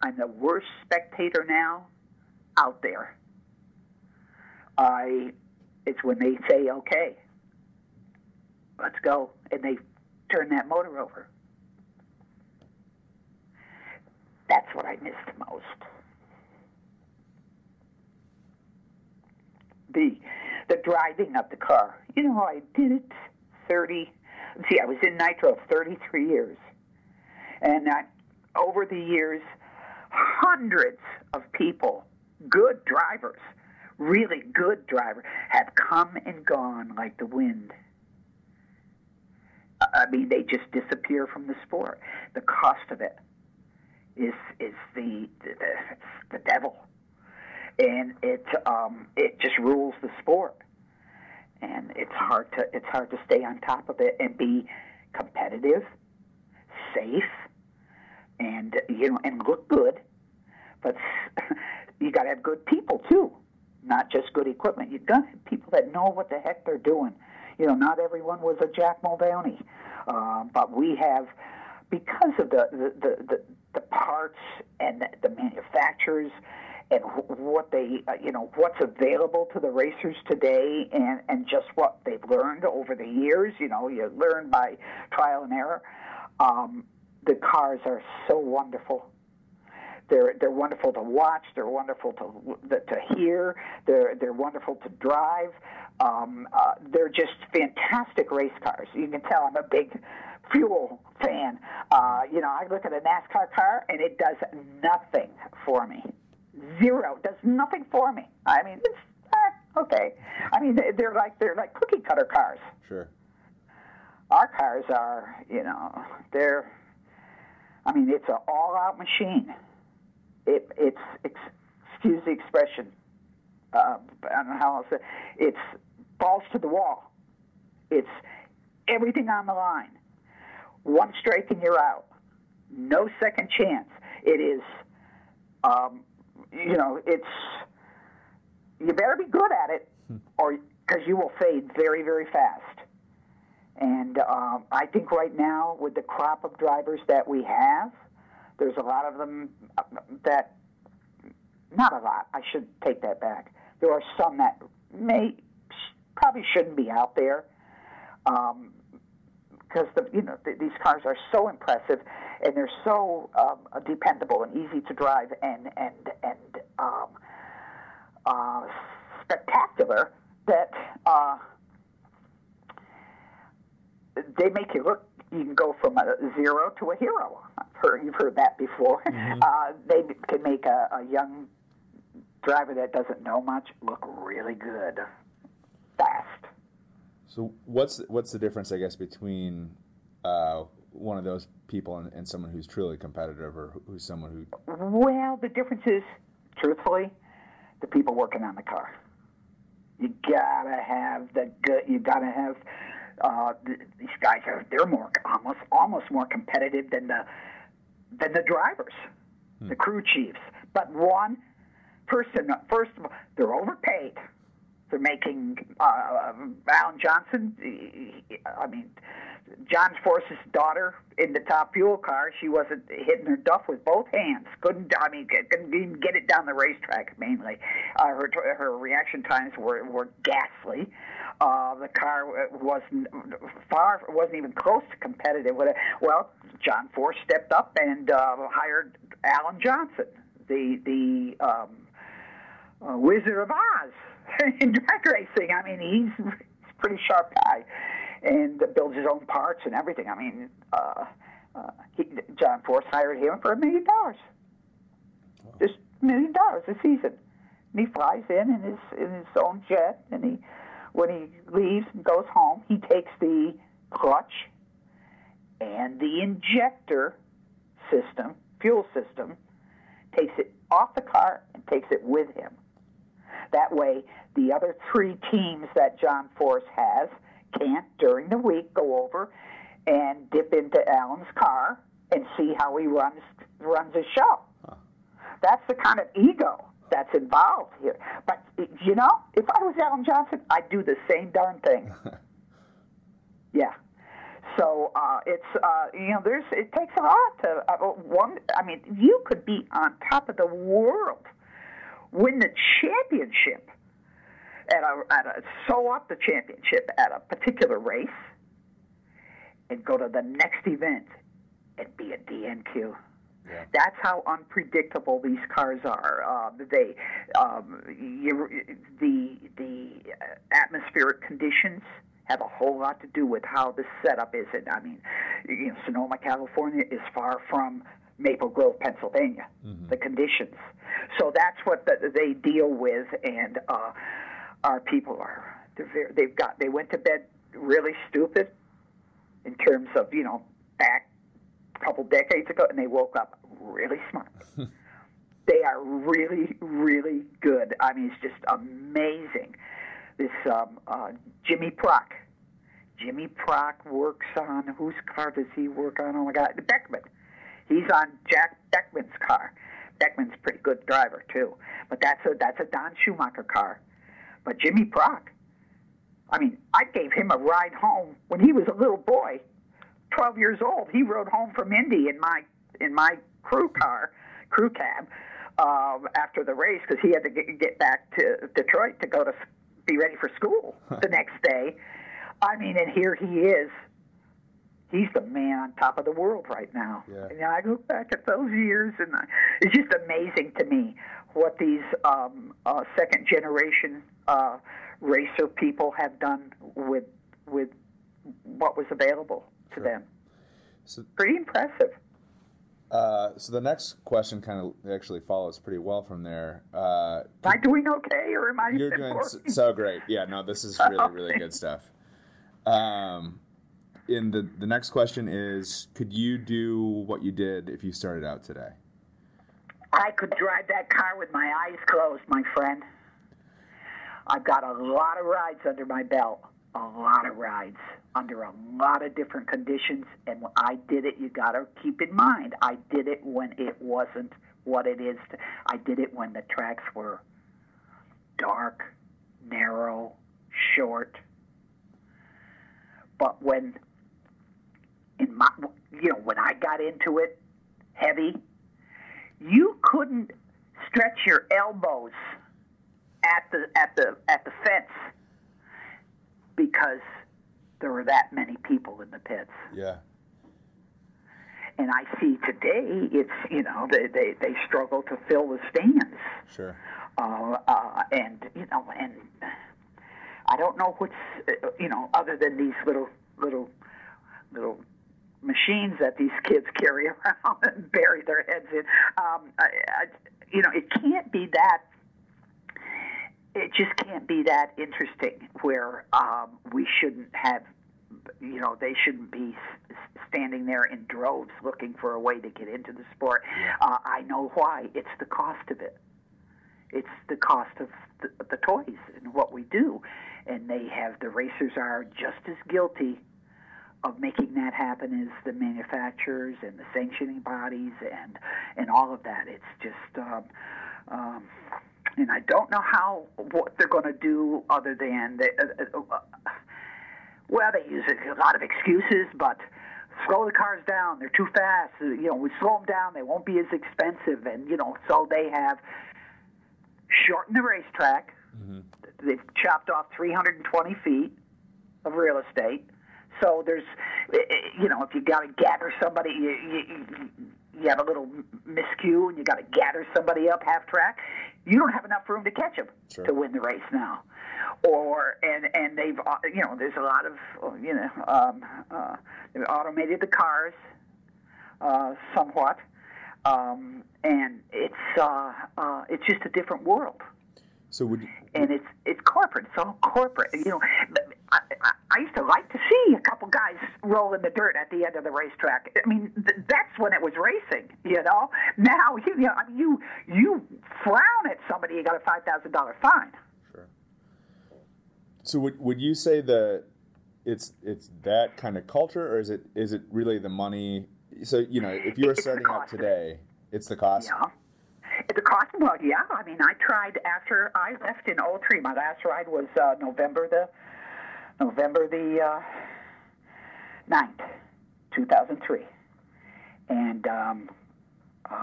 G: I'm the worst spectator now out there. I, it's when they say, okay, let's go, and they turn that motor over. That's what I miss the most. the the driving of the car. You know, I did it thirty. See, I was in Nitro thirty three years, and I, over the years, hundreds of people, good drivers, really good drivers, have come and gone like the wind. I mean, they just disappear from the sport. The cost of it is is the the, the devil and it um, it just rules the sport. And it's hard to it's hard to stay on top of it and be competitive, safe, and you know and look good. But you got to have good people too, not just good equipment. You've got to have people that know what the heck they're doing. You know, not everyone was a Jack Muldowney, uh, but we have because of the the, the, the, the parts and the, manufacturers and what they, uh, you know, what's available to the racers today, and and just what they've learned over the years. You know, you learn by trial and error. Um, the cars are so wonderful. They're they're wonderful to watch. They're wonderful to to hear. They're they're wonderful to drive. Um, uh, they're just fantastic race cars. You can tell I'm a big fuel fan. Uh, you know, I look at a NASCAR car and it does nothing for me. Zero does nothing for me. I mean, it's eh, okay. I mean, they- they're like they're like cookie cutter cars.
F: Sure.
G: Our cars are, you know, they're. I mean, it's an all-out machine. It, it's, ex, excuse the expression. Uh, I don't know how else. to- It's balls to the wall. It's everything on the line. One strike and you're out. No second chance. It is, um, you know, it's. You better be good at it, or because you will fade very, very fast. And um, I think right now, with the crop of drivers that we have, there's a lot of them uh, that not a lot. I should take that back. There are some that may probably shouldn't be out there um, because the you know th- these cars are so impressive and they're so um, dependable and easy to drive and and and um, uh, spectacular that uh, they make you look. You can go from a zero to a hero. I've heard, you've heard that before. Uh, they can make a, a young driver that doesn't know much look really good, fast.
F: So what's what's the difference, I guess, between uh, one of those people and, and someone who's truly competitive, or who's someone who?
G: Well, the difference is, truthfully, the people working on the car. You gotta have the good. You gotta have uh, th- these guys are they're more almost almost more competitive than the than the drivers, the crew chiefs. But one person, first of all, they're overpaid. They're making uh, Alan Johnson. I mean, John Force's daughter in the top fuel car. She wasn't hitting her duff with both hands. Couldn't. I mean, couldn't even get it down the racetrack. Mainly, uh, her her reaction times were were ghastly. Uh, the car wasn't far. wasn't even close to competitive. Well, John Force stepped up and uh, hired Alan Johnson, the the um, uh, Wizard of Oz in drag racing. I mean, he's, he's a pretty sharp guy and builds his own parts and everything. I mean, uh, uh, he, John Force hired him for a million dollars, just a million dollars a season. And he flies in in his in his own jet, and he when he leaves and goes home, he takes the clutch and the injector system, fuel system, takes it off the car and takes it with him. That way, the other three teams that John Force has can't, during the week, go over and dip into Alan's car and see how he runs runs his show. That's the kind of ego that's involved here. But you know, if I was Alan Johnson, I'd do the same darn thing. yeah. So uh, it's uh, you know there's it takes a lot to uh, one. I mean, you could be on top of the world, win the championship at a at a sew up the championship at a particular race, and go to the next event and be a DNQ. That's how unpredictable these cars are. Uh, they, um, you, the the atmospheric conditions have a whole lot to do with how the setup is. And I mean, you know, Sonoma, California is far from Maple Grove, Pennsylvania. The conditions, so that's what the, they deal with, and uh, our people are very, they've got they went to bed really stupid in terms of you know back a couple decades ago, and they woke up really smart. they are really, really good. I mean, it's just amazing. This um, uh, Jimmy Prock. Jimmy Prock works on whose car does he work on? Oh my God, the Beckman. He's on Jack Beckman's car. Beckman's a pretty good driver too, but that's a that's a Don Schumacher car. But Jimmy Prock, I mean, I gave him a ride home when he was a little boy, 12 years old. He rode home from Indy in my in my crew car, crew cab, um, after the race because he had to get, get back to Detroit to go to be ready for school the next day. I mean, and here he is. He's the man on top of the world right now.
F: Yeah.
G: And I look back at those years, and I, it's just amazing to me what these um, uh, second generation uh, racer people have done with with what was available to them.
F: So-
G: Pretty impressive.
F: Uh, so the next question kind of actually follows pretty well from there. Uh,
G: Am I doing okay, or am I?
F: You're doing s- so great. Yeah, no, this is really, really good stuff. Um, in the the next question is, could you do what you did if you started out today?
G: I could drive that car with my eyes closed, my friend. I've got a lot of rides under my belt. A lot of rides under a lot of different conditions. And when I did it, you got to keep in mind, I did it when it wasn't what it is. To, I did it when the tracks were dark, narrow, short. But when, in my, you know, when I got into it heavy, you couldn't stretch your elbows at the at the at the fence because there were that many people in the pits.
F: Yeah.
G: And I see today it's you know they they, they struggle to fill the stands.
F: Sure.
G: Uh, uh, and you know and I don't know what's uh, you know other than these little little little machines that these kids carry around and bury their heads in. Um, I, I, you know, it can't be that. It just can't be that interesting where um, we shouldn't have. You know, they shouldn't be standing there in droves looking for a way to get into the sport. Uh, I know why. It's the cost of it. It's the cost of the, the toys and what we do, and they have the racers are just as guilty of making that happen as the manufacturers and the sanctioning bodies and and all of that. It's just, um, um, and I don't know how what they're going to do other than they, uh, uh, uh, well, they use a lot of excuses, but slow the cars down. They're too fast. Uh, You know, we slow them down. They won't be as expensive, and you know, so they have shortened the racetrack. They've chopped off 320 feet of real estate. So there's, you know, if you got to gather somebody, you, you, you have a little miscue and you got to gather somebody up half track. You don't have enough room to catch them
F: Sure.
G: to win the race now. Or and and they've uh, you know there's a lot of uh, you know um, uh, they've automated the cars uh, somewhat, um, and it's uh, uh, it's just a different world
F: So would
G: and it's it's corporate. It's all corporate. You know, I, I, used to like to see a couple guys roll in the dirt at the end of the racetrack. I mean, th- that's when it was racing. You know, now you, you know, I mean, you you frown at somebody, you got a five thousand dollar fine. Sure.
F: So would would you say that it's it's that kind of culture, or is it is it really the money? So you know, if you were
G: It's
F: out
G: it.
F: today, it's the cost.
G: Yeah. It's the cost, well, yeah. I mean, I tried after I left in '03. My last ride was uh, November the November the uh, 9th, 2003, and um, uh,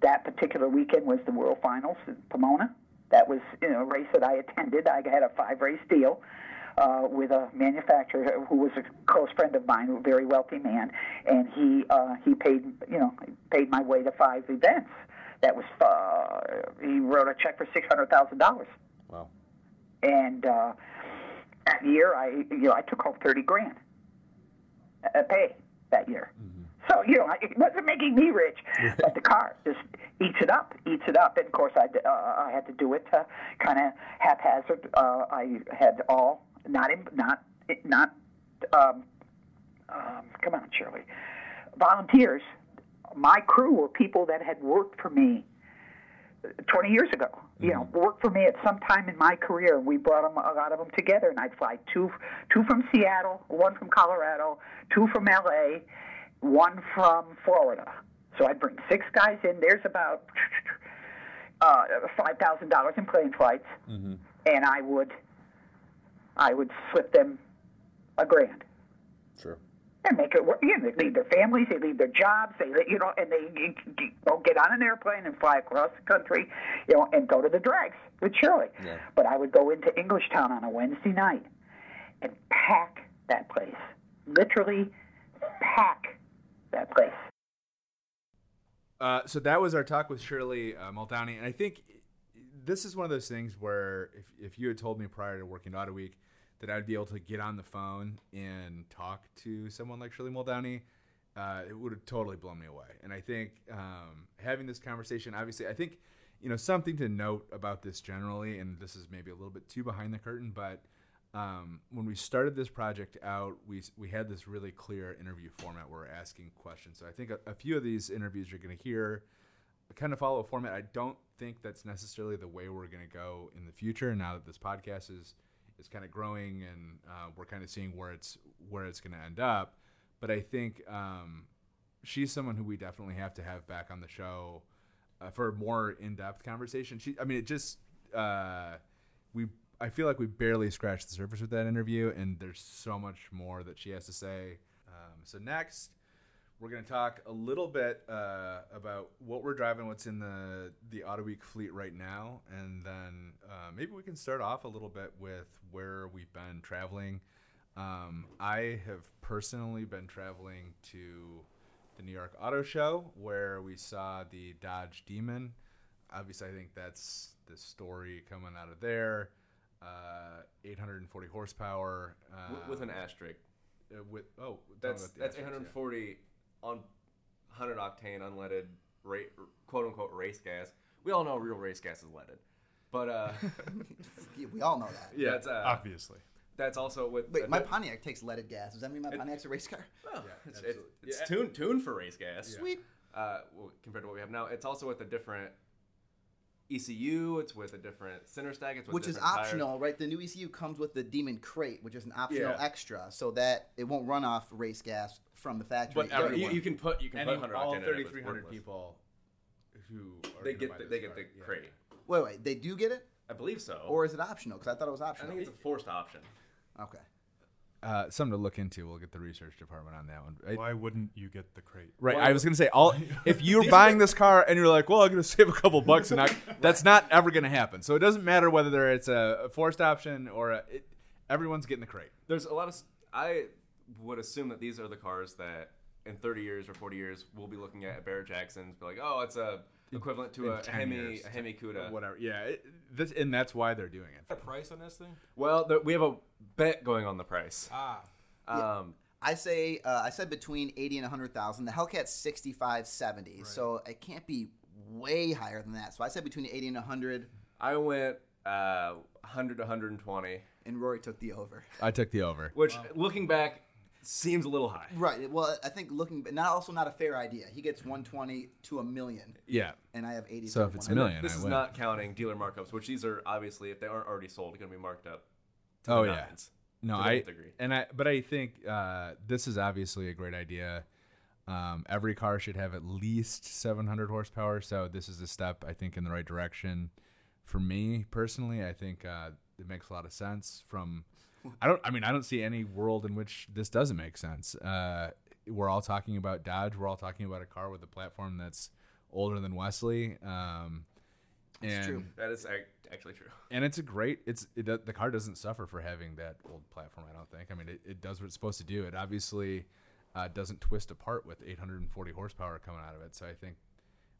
G: that particular weekend was the World Finals in Pomona. That was you know, a race that I attended. I had a five race deal uh, with a manufacturer who was a close friend of mine, a very wealthy man, and he uh, he paid you know paid my way to five events. That was uh, he wrote a check for six hundred thousand dollars,
F: Wow.
G: and uh, that year I you know I took home thirty grand uh, pay that year. So you know it wasn't making me rich, but the car just eats it up, eats it up. And of course I uh, I had to do it uh, kind of haphazard. Uh, I had all not in, not not um, um, come on Shirley volunteers. My crew were people that had worked for me 20 years ago. You know, mm-hmm. worked for me at some time in my career. We brought them, a uh, lot of them together, and I'd fly two, two from Seattle, one from Colorado, two from LA, one from Florida. So I'd bring six guys in. There's about uh, five thousand dollars in plane flights, mm-hmm. and I would, I would slip them a grand
F: Sure.
G: And make it work. You know, they leave their families, they leave their jobs, they you know, and they you- you go get on an airplane and fly across the country, you know, and go to the drags with Shirley.
F: Yeah.
G: But I would go into Englishtown on a Wednesday night and pack that place, literally pack that place.
A: Uh, so that was our talk with Shirley uh, Muldowney, and I think this is one of those things where if, if you had told me prior to working Autoweek that I'd be able to get on the phone and talk to someone like Shirley Muldowney, uh, it would have totally blown me away. And I think um, having this conversation, obviously, I think you know something to note about this generally, and this is maybe a little bit too behind the curtain, but um, when we started this project out, we we had this really clear interview format where we're asking questions. So I think a, a few of these interviews you're going to hear kind of follow a format. I don't think that's necessarily the way we're going to go in the future. Now that this podcast is is kind of growing and uh, we're kind of seeing where it's where it's going to end up. But I think um, she's someone who we definitely have to have back on the show uh, for more in depth conversation. She, I mean, it just uh, we. I feel like we barely scratched the surface with that interview, and there's so much more that she has to say. Um, so next, we're going to talk a little bit uh, about what we're driving, what's in the the Autoweek fleet right now, and then uh, maybe we can start off a little bit with where we've been traveling. Um, I have personally been traveling to the New York Auto Show where we saw the Dodge Demon. Obviously, I think that's the story coming out of there. Uh, 840 horsepower
E: with an asterisk.
A: uh, with oh
E: That's
A: talking about the
E: that's
A: yeah.
E: 840 on 100 octane unleaded, ra- quote unquote race gas. We all know real race gas is leaded, but uh,
D: we all know that.
A: Yeah.
E: that's uh,
C: Obviously.
E: that's also with
D: Wait, my Pontiac takes leaded gas. Does that mean my Pontiac's a race car?
E: well, it's, it's, it's
A: Yeah.
E: tuned tuned for race gas.
D: Sweet.
E: Uh, well, compared to what we have now, it's also with a different ECU. It's with a different center stack. It's with
D: Which is
E: different tires.
D: optional, right? The new ECU comes with the Demon Crate, which is an optional
E: Yeah.
D: extra, so that it won't run off race gas from the factory.
A: But
E: Yeah, you,
A: everyone-
E: you can put you can
A: Any,
E: put 100
A: all
E: octane in it, but it's
A: 3,300 people who are
E: They
A: gonna
E: get
A: buy
E: the,
A: this
E: they get
A: car,
E: the
A: yeah.
E: crate.
D: Wait, wait, they do get it,
E: I believe so.
D: or is it optional? Because I thought it was optional.
E: I
D: optional.
E: think it's a forced option.
D: okay.
A: Uh, something to look into. We'll get the research department on that one. I-
C: Why wouldn't you get the crate?
A: right.
E: Why
A: I was gonna say, all if you're buying this car and you're like, well, I'm gonna save a couple bucks, and I, that's not ever gonna happen. So it doesn't matter whether it's a, a forced option or a, it, everyone's getting the crate.
E: There's a lot of. I would assume that these are the cars that in 30 years or 40 years we'll be looking at Barrett Jackson's, be like, oh, it's a equivalent to a, a Hemi,
A: years,
E: a Hemi Cuda.
A: Whatever. Yeah. It, this and that's why they're doing it.
B: A price on this thing?
E: Well, there, we have a bet going on the price.
B: Ah,
E: Um,
D: I say uh, I said between eighty and hundred thousand. The Hellcat's 65, 70, so it can't be way higher than that. So I said between eighty and hundred,
E: I went uh, 100 to 120,
D: and Rory took the over.
A: I took the over.
E: which looking back seems a little high.
D: Right. Well, I think looking, but not also not a fair idea. He gets one twenty to a million,
A: Yeah.
D: and I have eighty.
A: So if it's
D: a
A: million,
E: This
A: I
E: is
A: win.
E: not counting dealer markups, which these are obviously, if they aren't already sold, going to be marked up. To
A: Oh yeah.
E: nines.
A: No,
E: to
A: I
E: nth degree.
A: and I, but I think uh, this is obviously a great idea. Um, every car should have at least 700 horsepower, so this is a step I think in the right direction. For me personally, I think uh, it makes a lot of sense. From I don't, I mean, I don't see any world in which this doesn't make sense. Uh, we're all talking about Dodge. We're all talking about a car with a platform that's older than Wesley. Um, and
D: true.
E: That is actually true.
A: and it's a great it's it, the car doesn't suffer for having that old platform i don't think i mean it, it does what it's supposed to do it obviously uh, doesn't twist apart with 840 horsepower coming out of it so i think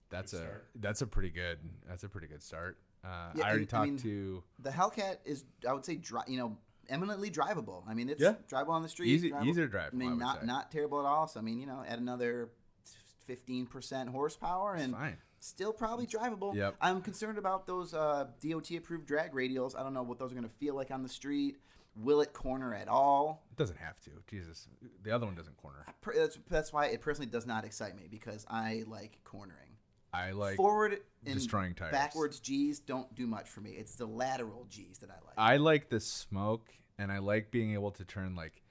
A: that's a
C: start.
A: that's a pretty good that's a pretty good start uh,
D: Yeah,
A: i already
D: and, I
A: talked
D: mean,
A: to
D: the Hellcat is, I would say, dri- you know, eminently drivable. I mean, it's
A: Yeah.
D: drivable on the street.
A: Easy-
D: drivable-
A: easier to drive,
D: I
A: I
D: mean,
A: would
D: not
A: say.
D: not terrible at all. So I mean, you know, add another fifteen percent horsepower and
A: fine
D: still probably drivable.
A: Yep.
D: I'm concerned about those uh, DOT approved drag radials. I don't know what those are going to feel like on the street. Will it corner at all?
A: it doesn't have to jesus the other one doesn't corner
D: Per- That's, that's why it personally does not excite me because I like cornering.
A: I like
D: Forward and
A: destroying tires.
D: backwards G's don't do much for me. It's the lateral G's that I like.
A: i like the smoke and i like being able to turn like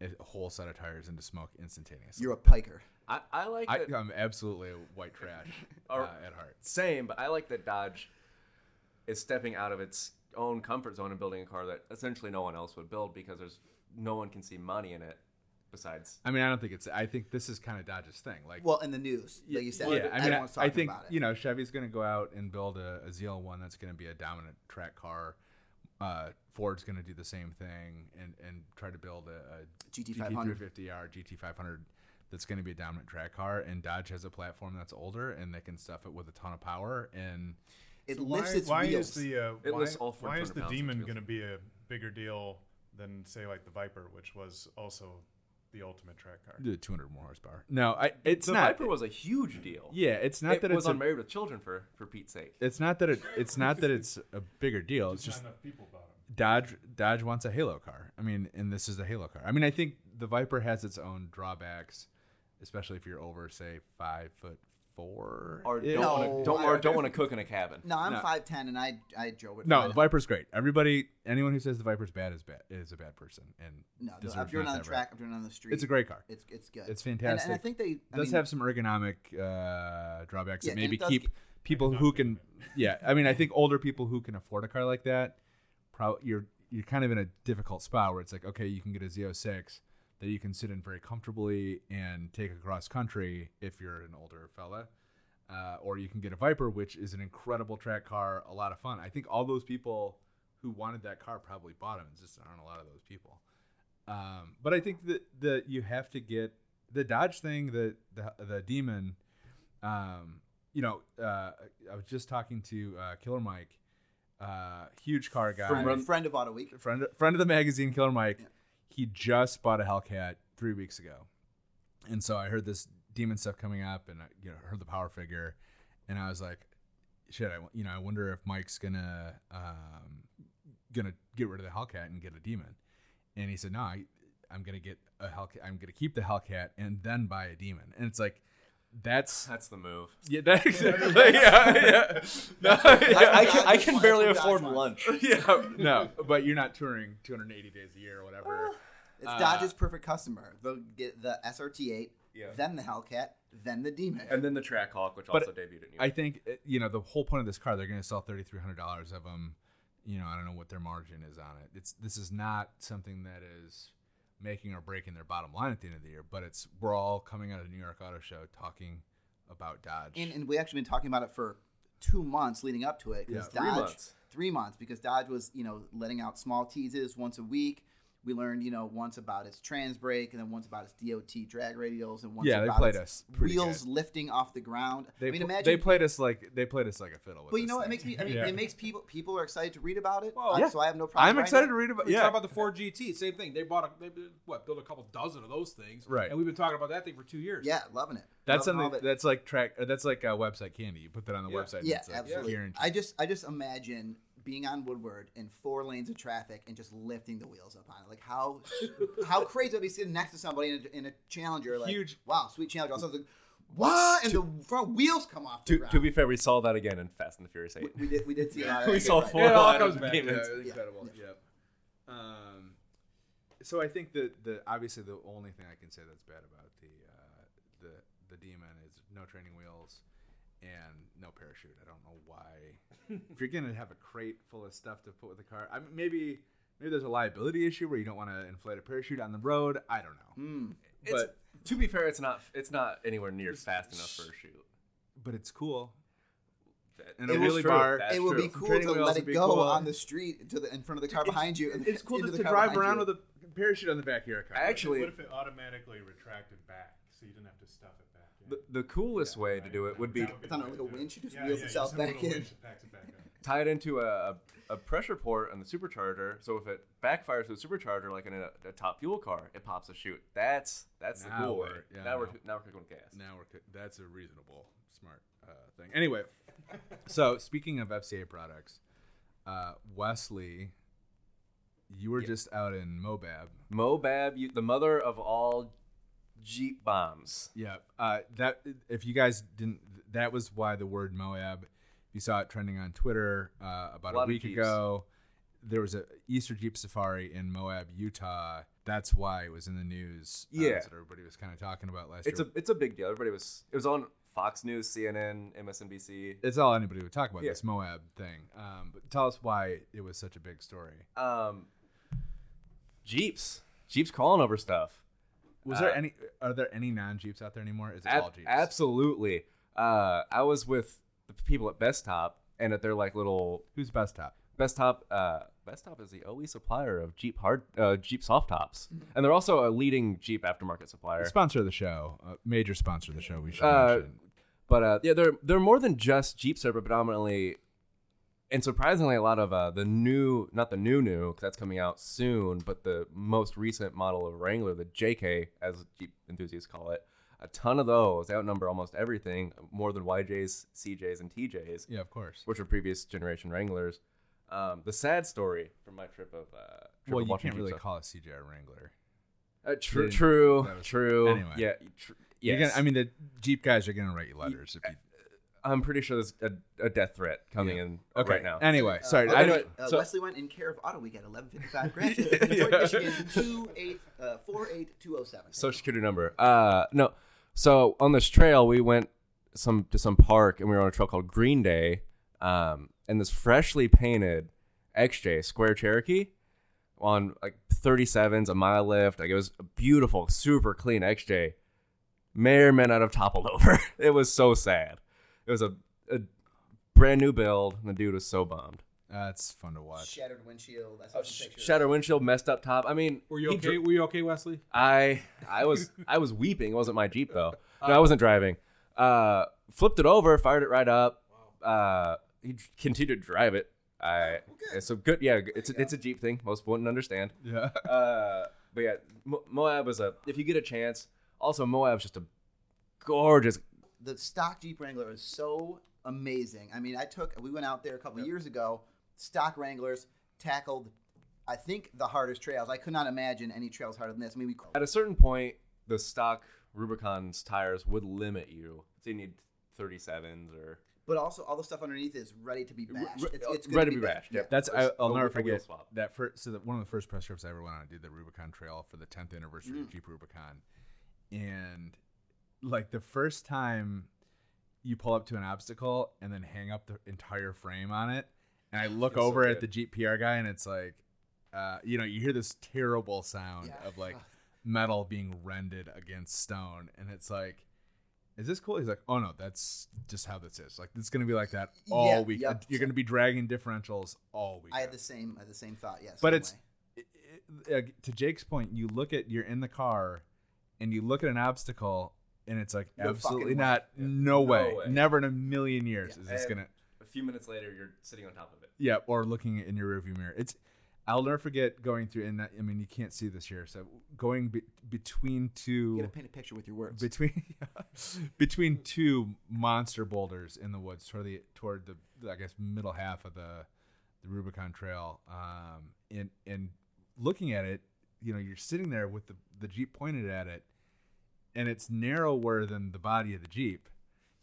A: a whole set of tires into smoke instantaneously
D: You're a piker.
E: I, I like
A: I,
E: that.
A: i'm absolutely a white trash uh, at heart
E: Same, but I like that Dodge is stepping out of its own comfort zone and building a car that essentially no one else would build because there's no one can see money in it basides.
A: I mean, I don't think it's. I think this is kind of Dodge's thing. Like,
D: Well, in the news, like you said,
A: yeah. I mean, I, I think
D: about it.
A: you know Chevy's going to go out and build a, a ZL1 that's going to be a dominant track car. Uh, Ford's going to do the same thing and and try to build a, a
D: GT500.
A: GT350R, GT500 that's going to be a dominant track car. And Dodge has a platform that's older and they can stuff it with a ton of power. And
D: it
C: So why,
D: lifts its
C: why
D: wheels.
C: is the uh,
E: It
C: why,
E: lifts all
C: why is the demon going to be a bigger deal than say like the Viper, which was also the ultimate track car?
A: the 200 more horsepower. No, I, it's
E: the
A: not.
E: Viper was a huge deal.
A: yeah, it's not that
E: it
A: that
E: was
A: it's a,
E: unmarried with children for for Pete's sake.
A: it's not that it it's not that it's a bigger deal. It's just
C: Not enough people bought them.
A: Dodge Dodge wants a Halo car. I mean, and this is a Halo car. I mean, I think the Viper has its own drawbacks, especially if you're over, say, five foot four.
E: Or don't
D: No,
E: want to don't
D: I-
E: or don't want to cook in a cabin.
D: no, I'm
A: No.
D: five ten, and I I drove it.
A: No, the Viper's great. Everybody, anyone who says the Viper's bad is bad is a bad person. And
D: no, the,
A: deserves
D: I've
A: not
D: on
A: to
D: the
A: have
D: track. I've driven on the street.
A: It's a great car.
D: It's it's good.
A: It's fantastic.
D: And, I think they
A: It
D: I
A: does
D: mean,
A: have some ergonomic uh, drawbacks
D: Yeah,
A: that maybe keep
D: get-
A: people who can. Yeah, I mean, I think older people who can afford a car like that, probably you're you're kind of in a difficult spot where it's like, okay, you can get a Z06 that you can sit in very comfortably and take across country if you're an older fella. Uh, or you can get a Viper, which is an incredible track car, a lot of fun. I think all those people who wanted that car probably bought them. It's just there aren't a lot of those people. Um, but I think that that you have to get the Dodge thing, the the, the Demon. Um, you know, uh, I was just talking to uh, Killer Mike, uh, huge car guy,
D: Friend, friend of Autoweek.
A: friend friend of the magazine, Killer Mike. He just bought a Hellcat three weeks ago, and so I heard this demon stuff coming up, and I you know heard the power figure, and I was like, shit, I you know I wonder if Mike's gonna um, gonna get rid of the Hellcat and get a demon, and he said no, I, I'm gonna get a Hellcat, I'm gonna keep the Hellcat and then buy a demon, and it's like. That's
E: That's the move.
A: yeah, that exactly. yeah, yeah. No,
E: I, I can, I can barely afford lunch.
A: yeah, no, but you're not touring 280 days a year or whatever.
D: It's
A: Uh,
D: Dodge's perfect customer. They'll get the SRT8,
E: Yeah.
D: then the Hellcat, then the Demon.
E: And then the Trackhawk, which
A: But
E: also debuted at New
A: I think uh, you know the whole point of this car. They're going to sell thirty three hundred dollars of them. You know, I don't know what their margin is on it. It's this is not something that is making or breaking their bottom line at the end of the year. But it's we're all coming out of the New York Auto Show talking about Dodge.
D: and, and we actually been talking about it for two months leading up to it. 'cause
A: Yeah.
E: Three
D: Dodge,
E: months.
D: Three months because Dodge was, you know, letting out small teases once a week. We learned, you know, once about its trans brake and then once about its DOT drag radials and once
A: Yeah, they
D: about
A: played
D: its
A: us
D: wheels
A: good.
D: lifting off the ground.
A: they
D: I mean,
A: pl-
D: imagine
A: they played us like they played us like a fiddle. With
D: But you know what? It makes me. I mean,
A: Yeah.
D: it makes people. People are excited to read about it.
B: Well,
D: uh,
B: yeah.
D: So I have no problem.
A: I'm excited
D: it.
A: to read about.
B: We
A: Yeah,
B: talk about the Ford GT, same thing. They bought a, they what built a couple dozen of those things,
A: Right.
B: And we've been talking about that thing for two years.
D: Yeah, loving it.
A: that's
D: Love-
A: something that's like track. uh, That's like a website candy. You put that on the
B: Yeah.
A: website. and
D: Yeah,
A: it's
D: absolutely.
A: guaranteed.
D: I just, I just imagine being on Woodward in four lanes of traffic and just lifting the wheels up on it. Like how, how crazy would be sitting next to somebody in a, in a Challenger? Like,
A: Huge-
D: Wow, sweet Challenger. Also, like, what? And the front wheels come off. The
E: To, to be fair, we saw that again in Fast and the Furious 8.
D: we, we did, we did see. Uh,
E: we saw
D: right.
E: four
B: Yeah, it all comes
E: of
B: back.
E: demons.
A: Yeah, incredible. Yep. Um, so I think that the obviously the only thing I can say that's bad about the uh, the the demon is no training wheels and no parachute. I don't know why. If you're gonna have a crate full of stuff to put with the car, I mean, maybe maybe there's a liability issue where you don't want to inflate a parachute on the road. I don't know.
D: Hmm.
E: It's,
A: But
E: to be fair, it's not it's not anywhere near fast enough for a shoot.
A: but it's cool.
E: That-
A: And
D: It
A: a
D: will-
A: wheelie
E: true.
A: bar.
E: That's
D: it would
E: true.
D: be cool
A: Training
D: to
A: wheels
D: let
A: would
D: it
A: be
D: go
A: cool.
D: on the street to the in front of the car behind you. And
A: It's cool
D: into
A: to,
D: the
A: to
D: car
A: drive
D: behind
A: around
D: you.
A: with a parachute on the back of your car.
E: Actually,
C: what if it automatically retracted back, so you didn't
E: the, the coolest way to do it would be
C: That would
D: It's on a little
C: to do it.
D: winch, it just
C: Yeah,
D: wheels
C: yeah,
D: itself
C: just
D: back in.
C: winch it back
E: tie it into a, a, a pressure port on the supercharger. So if it backfires to the supercharger, like in a, a top fuel car, it pops a chute. That's that's the
A: Now
E: cool way.
A: we're- yeah,
E: now we're
A: now-
E: now we're cooking with gas.
A: Now we're co- that's a reasonable, smart uh, thing. Anyway, so speaking of FCA products, uh, Wesley, you were
E: Yeah.
A: just out in Moab.
E: Moab, you, the mother of all Jeep bombs.
A: Yeah, uh, that if you guys didn't, that was why the word Moab. You saw it trending on Twitter uh, about
E: A
A: a, week ago. There was a Easter Jeep Safari in Moab, Utah. That's why it was in the news. Uh,
E: Yeah.
A: what everybody was kind of talking about last
E: It's
A: year.
E: a it's a big deal. Everybody was it was on Fox News, CNN, MSNBC.
A: it's all anybody would talk about
E: Yeah.
A: this Moab thing. Um, but tell us why it was such a big story.
E: Um, Jeeps, Jeeps crawling over stuff.
A: Was
E: Uh,
A: there any? Are there any non Jeeps out there anymore? Is it
E: Ab-
A: all Jeeps?
E: Absolutely. Uh, I was with the people at Bestop, and at their like little
A: Who's Bestop?
E: Best Top, uh, Bestop is the OE supplier of Jeep hard uh, Jeep soft tops, and they're also a leading Jeep aftermarket supplier.
A: Sponsor of the show, uh, major sponsor of the show. We should
E: Uh,
A: mention.
E: But uh, yeah, they're they're more than just Jeeps. They're predominantly, and surprisingly, a lot of uh, the new, not the new new, because that's coming out soon, but the most recent model of Wrangler, the JK, as Jeep enthusiasts call it. A ton of those outnumber almost everything, more than YJs, CJs, and TJs,
A: Yeah, of course.
E: which were previous generation Wranglers. Um, the sad story from my trip of uh, trip
A: Well,
E: of
A: you can't really
E: Jeep
A: call a CJR Wrangler.
E: stuff. Uh, true, true, true.
A: anyway.
E: Yeah, tr- yes.
A: gonna, I mean, the Jeep guys are gonna write you letters if you.
E: I'm pretty sure there's a, a death threat coming
A: Yeah.
E: in
A: Okay.
E: right now.
A: Anyway, sorry.
D: Uh,
A: I
E: anyway,
A: don't-
D: Uh,
E: So-
D: Wesley went in care of Autoweek at 1155 Grand Street, Detroit, Michigan, 28, uh, 48207.
E: Social security number. Uh, no. So on this trail, we went some to some park, and we were on a trail called Green Day, um, and this freshly painted XJ Square Cherokee on like 37s, a mile lift. Like it was a beautiful, super clean XJ. May or may not have toppled over. it was so sad. It was a, a brand new build, and the dude was so bombed.
A: That's fun to watch.
D: Shattered windshield. That's
E: Oh,
D: what
E: sh-
D: the
E: windshield, messed up top. I mean,
B: Were you okay?
E: dri-
B: Were you okay, Wesley?
E: I I was I was weeping. It wasn't my Jeep though. No, I wasn't driving. Uh, flipped it over, fired it right up. Uh, he continued to drive it. I it's a good yeah. It's a, it's a Jeep thing. Most people wouldn't understand.
A: Yeah.
E: Uh, but yeah, Moab was a if you get a chance. Also, Moab's just a gorgeous.
D: The stock Jeep Wrangler is so amazing. I mean, I took we went out there a couple years ago. Stock Wranglers tackled, I think, the hardest trails. I could not imagine any trails harder than this. I mean, we
E: At a certain point, the stock Rubicon's tires would limit you. So you need 37s or
D: but also all the stuff underneath is ready to be bashed. It's, it's good
E: ready
D: to
E: to be bashed,
D: Yeah.
E: yep.
A: That's I, I'll never forget
E: swap.
A: that first. So that one of the first press trips I ever went on, I did the Rubicon Trail for the 10th anniversary of hmm. Jeep Rubicon, and like the first time you pull up to an obstacle and then hang up the entire frame on it, and I look
E: Feels so
A: over at
E: good.
A: the Jeep PR guy, and it's like, uh, you know, you hear this terrible sound
D: Yeah.
A: of like metal being rended against stone, and it's like. Is this cool? He's like, oh no, that's just how this is. Like, it's gonna be like that all
D: Yeah,
A: week.
D: yep.
A: You're gonna be dragging differentials all week.
D: I had the same, I had the same thought. Yes,
A: But it's it- it- uh, to Jake's point. You look at you're in the car, and you look at an obstacle, and it's like
D: No
A: absolutely not.
E: Yeah.
A: No,
E: No
A: way.
E: way.
A: Never in a million years
D: Yeah.
A: is this
E: And
A: gonna.
E: A few minutes later, you're sitting on top of it.
A: Yeah, or looking in your rearview mirror. It's. I'll never forget going through, and I mean, you can't see this here. So going be, between two,
D: you gotta paint a picture with your words.
A: between between two monster boulders in the woods toward the toward the I guess middle half of the the Rubicon Trail. Um, and and looking at it, you know, you're sitting there with the the Jeep pointed at it, and it's narrower than the body of the Jeep,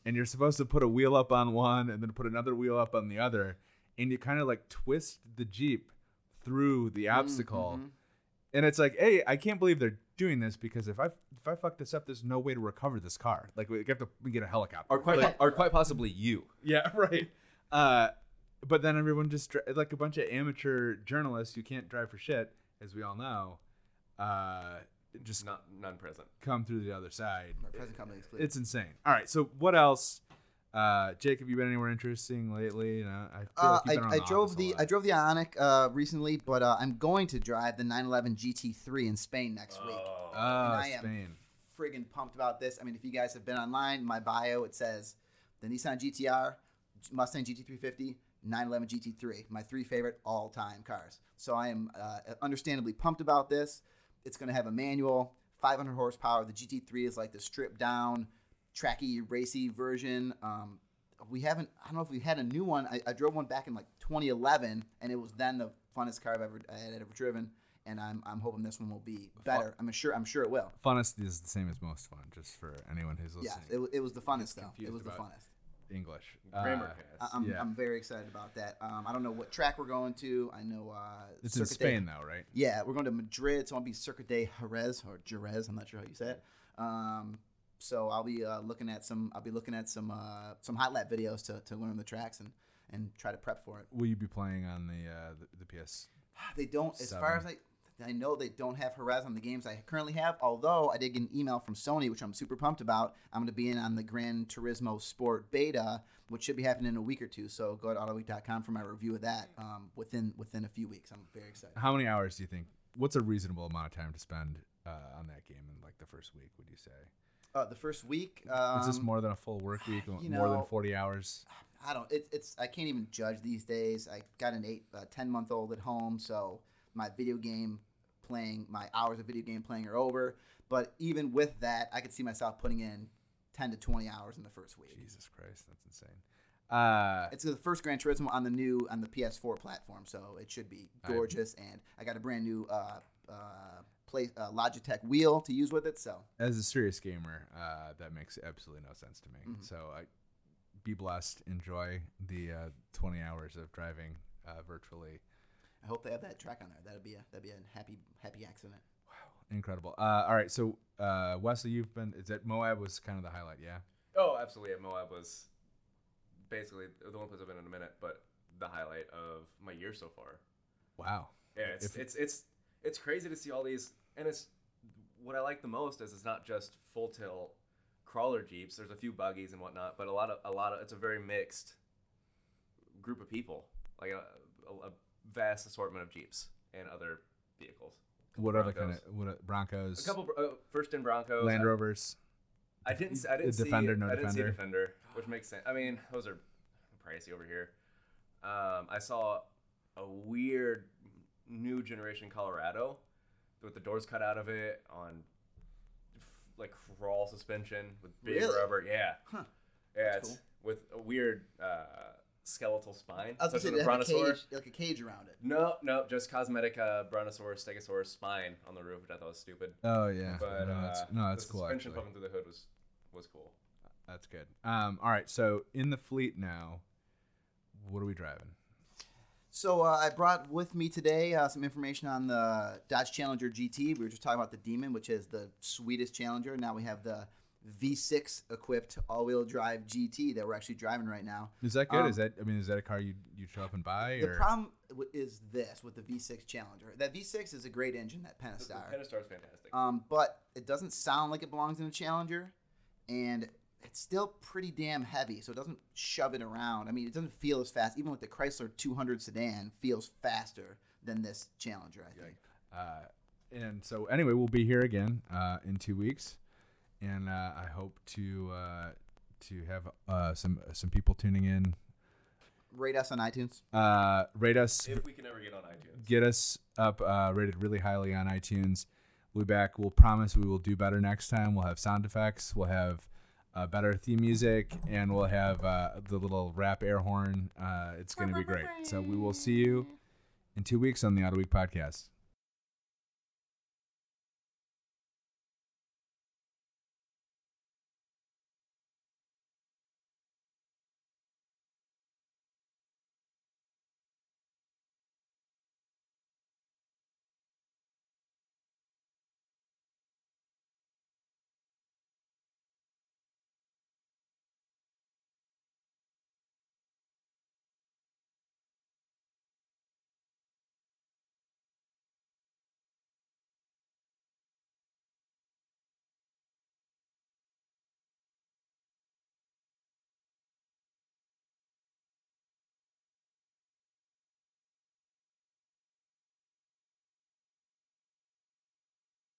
A: and you're supposed to put a wheel up on one and then put another wheel up on the other, and you kind of like twist the Jeep through the obstacle
D: mhm.
A: and it's like, hey, I can't believe they're doing this because if I if I fuck this up, there's no way to recover this car. Like we have to get a helicopter.
E: Or quite,
A: Like-
E: or quite possibly you.
A: yeah, right. Uh, but then everyone just like a bunch of amateur journalists who can't drive for shit, as we all know, uh, just
E: Not non-present.
A: come through the other side.
D: My present company is clear.
A: It's insane. All right, so what else? Uh, Jake, have you been anywhere interesting lately? You know, I feel
D: Uh,
A: like you've
D: I, I
A: the
D: drove the. I drove the Ioniq uh, recently, but uh, I'm going to drive the 911 GT3 in Spain next week.
A: Oh,
D: and I am friggin' pumped about this. I mean, if you guys have been online, my bio it says the Nissan GTR, Mustang GT350, 911 GT3, my three favorite all-time cars. So I am uh, understandably pumped about this. It's going to have a manual, 500 horsepower. The GT3 is like the stripped down, tracky, racy version. Um, we haven't. I don't know if we had a new one. I, I drove one back in like 2011, and it was then the funnest car I've ever I had ever driven. And I'm, I'm hoping this one will be better. I'm sure I'm sure it will.
A: Funnest is the same as most fun, just for anyone who's listening.
D: it, it was the funnest though. It was the funnest.
A: English.
E: Grammar
A: Uh.
D: I, I'm,
A: Yeah.
D: I'm very excited about that. Um, I don't know what track we're going to. I know uh,
A: it's in
D: Circuit de-
A: Spain, though, right?
D: Yeah, we're going to Madrid. So I'll be Circuit de Jerez or Jerez. I'm not sure how you say it. Um, so I'll be uh, looking at some. I'll be looking at some uh, some hot lap videos to, to learn the tracks and, and try to prep for it.
A: Will you be playing on the uh, the, the PS?
D: They don't, as far as
A: Seven.
D: I, know, they don't have Horizon on the games I currently have. Although I did get an email from Sony, which I'm super pumped about. I'm going to be in on the Gran Turismo Sport Beta, which should be happening in a week or two. So go to AutoWeek.com for my review of that um, within within a few weeks. I'm very excited.
A: How many hours do you think? What's a reasonable amount of time to spend uh, on that game in like the first week? Would you say?
D: Uh, the first week, um,
A: Is this more than a full work week?
D: you
A: more than forty hours?
D: I don't. It, it's I can't even judge these days. I got an eight, uh, ten month old at home, so my video game playing, my hours of video game playing are over. But even with that, I could see myself putting in ten to twenty hours in the first week.
A: Jesus Christ, that's insane. Uh,
D: It's the first Gran Turismo on the new on the PS4 platform, so it should be
A: I-
D: gorgeous. and I got a brand new uh, uh, play uh, Logitech wheel to use with it. So
A: as a serious gamer, uh, that makes absolutely no sense to me.
D: Mhm.
A: So I be blessed. Enjoy the uh, twenty hours of driving uh, virtually.
D: I hope they have that track on there. That'd be a that'd be a happy happy accident.
A: Wow, incredible. Uh, all right, so uh, Wesley, you've been. Is that Moab was kind of the highlight? Yeah.
E: Oh, absolutely. Yeah, Moab was basically the one place I've been in a minute, but the highlight of my year so far.
A: Wow.
E: Yeah, it's
A: If-
E: it's it's it's crazy to see all these, and it's what I like the most is it's not just full tilt crawler jeeps. There's a few buggies and whatnot, but a lot of a lot of it's a very mixed group of people, like a, a, a vast assortment of jeeps and other vehicles.
A: What other kind of what uh, Broncos?
E: A couple uh, first in Broncos.
A: Land Rovers.
E: I didn't. s- I didn't
A: Defender,
E: see.
A: no
E: I didn't see
A: Defender.
E: defender, which makes sense. I mean, those are pricey over here. Um, I saw a weird new generation Colorado with the doors cut out of it on like crawl suspension with big
D: Really?
E: rubber. Yeah,
D: Huh.
E: yeah,
D: That's
E: it's with a weird uh, skeletal spine.
D: I was gonna
E: as
D: say
E: a
D: they have a cage, like a cage around it.
E: No, no, just cosmetic uh, brontosaurus, stegosaurus spine on the roof, which I thought was stupid.
A: Oh yeah.
E: But
A: no,
E: uh,
A: that's, no, that's
E: the
A: cool.
E: suspension
A: Actually.
E: poking through the hood was was cool.
A: That's good. Um, all right. So in the fleet now, what are we driving?
D: So uh, I brought with me today uh, some information on the Dodge Challenger GT. We were just talking about the Demon, which is the sweetest Challenger. Now we have the V6 equipped all-wheel drive GT that we're actually driving right now.
A: Is that good?
D: Um,
A: is that I mean, is that a car you you show up and buy?
D: The
A: or?
D: problem is this with the V6 Challenger. That V6 is a great engine, that
E: The, the
D: Pentastar.
E: Pentastar's fantastic.
D: Um, but it doesn't sound like it belongs in a Challenger, and it's still pretty damn heavy, so it doesn't shove it around. I mean, it doesn't feel as fast. Even with the Chrysler 200 sedan, feels faster than this Challenger. I think.
A: Uh, and so anyway, we'll be here again uh, in two weeks, and uh, I hope to uh, to have uh, some some people tuning in.
D: Rate us on iTunes.
A: Uh, rate us,
E: if we can ever get on iTunes.
A: get us up, uh, rated really highly on iTunes. We'll be back. We'll promise we will do better next time. We'll have sound effects. We'll have uh, better theme music, and we'll have uh, the little rap air horn. Uh, it's going to be great. So we will see you in two weeks on the Autoweek podcast.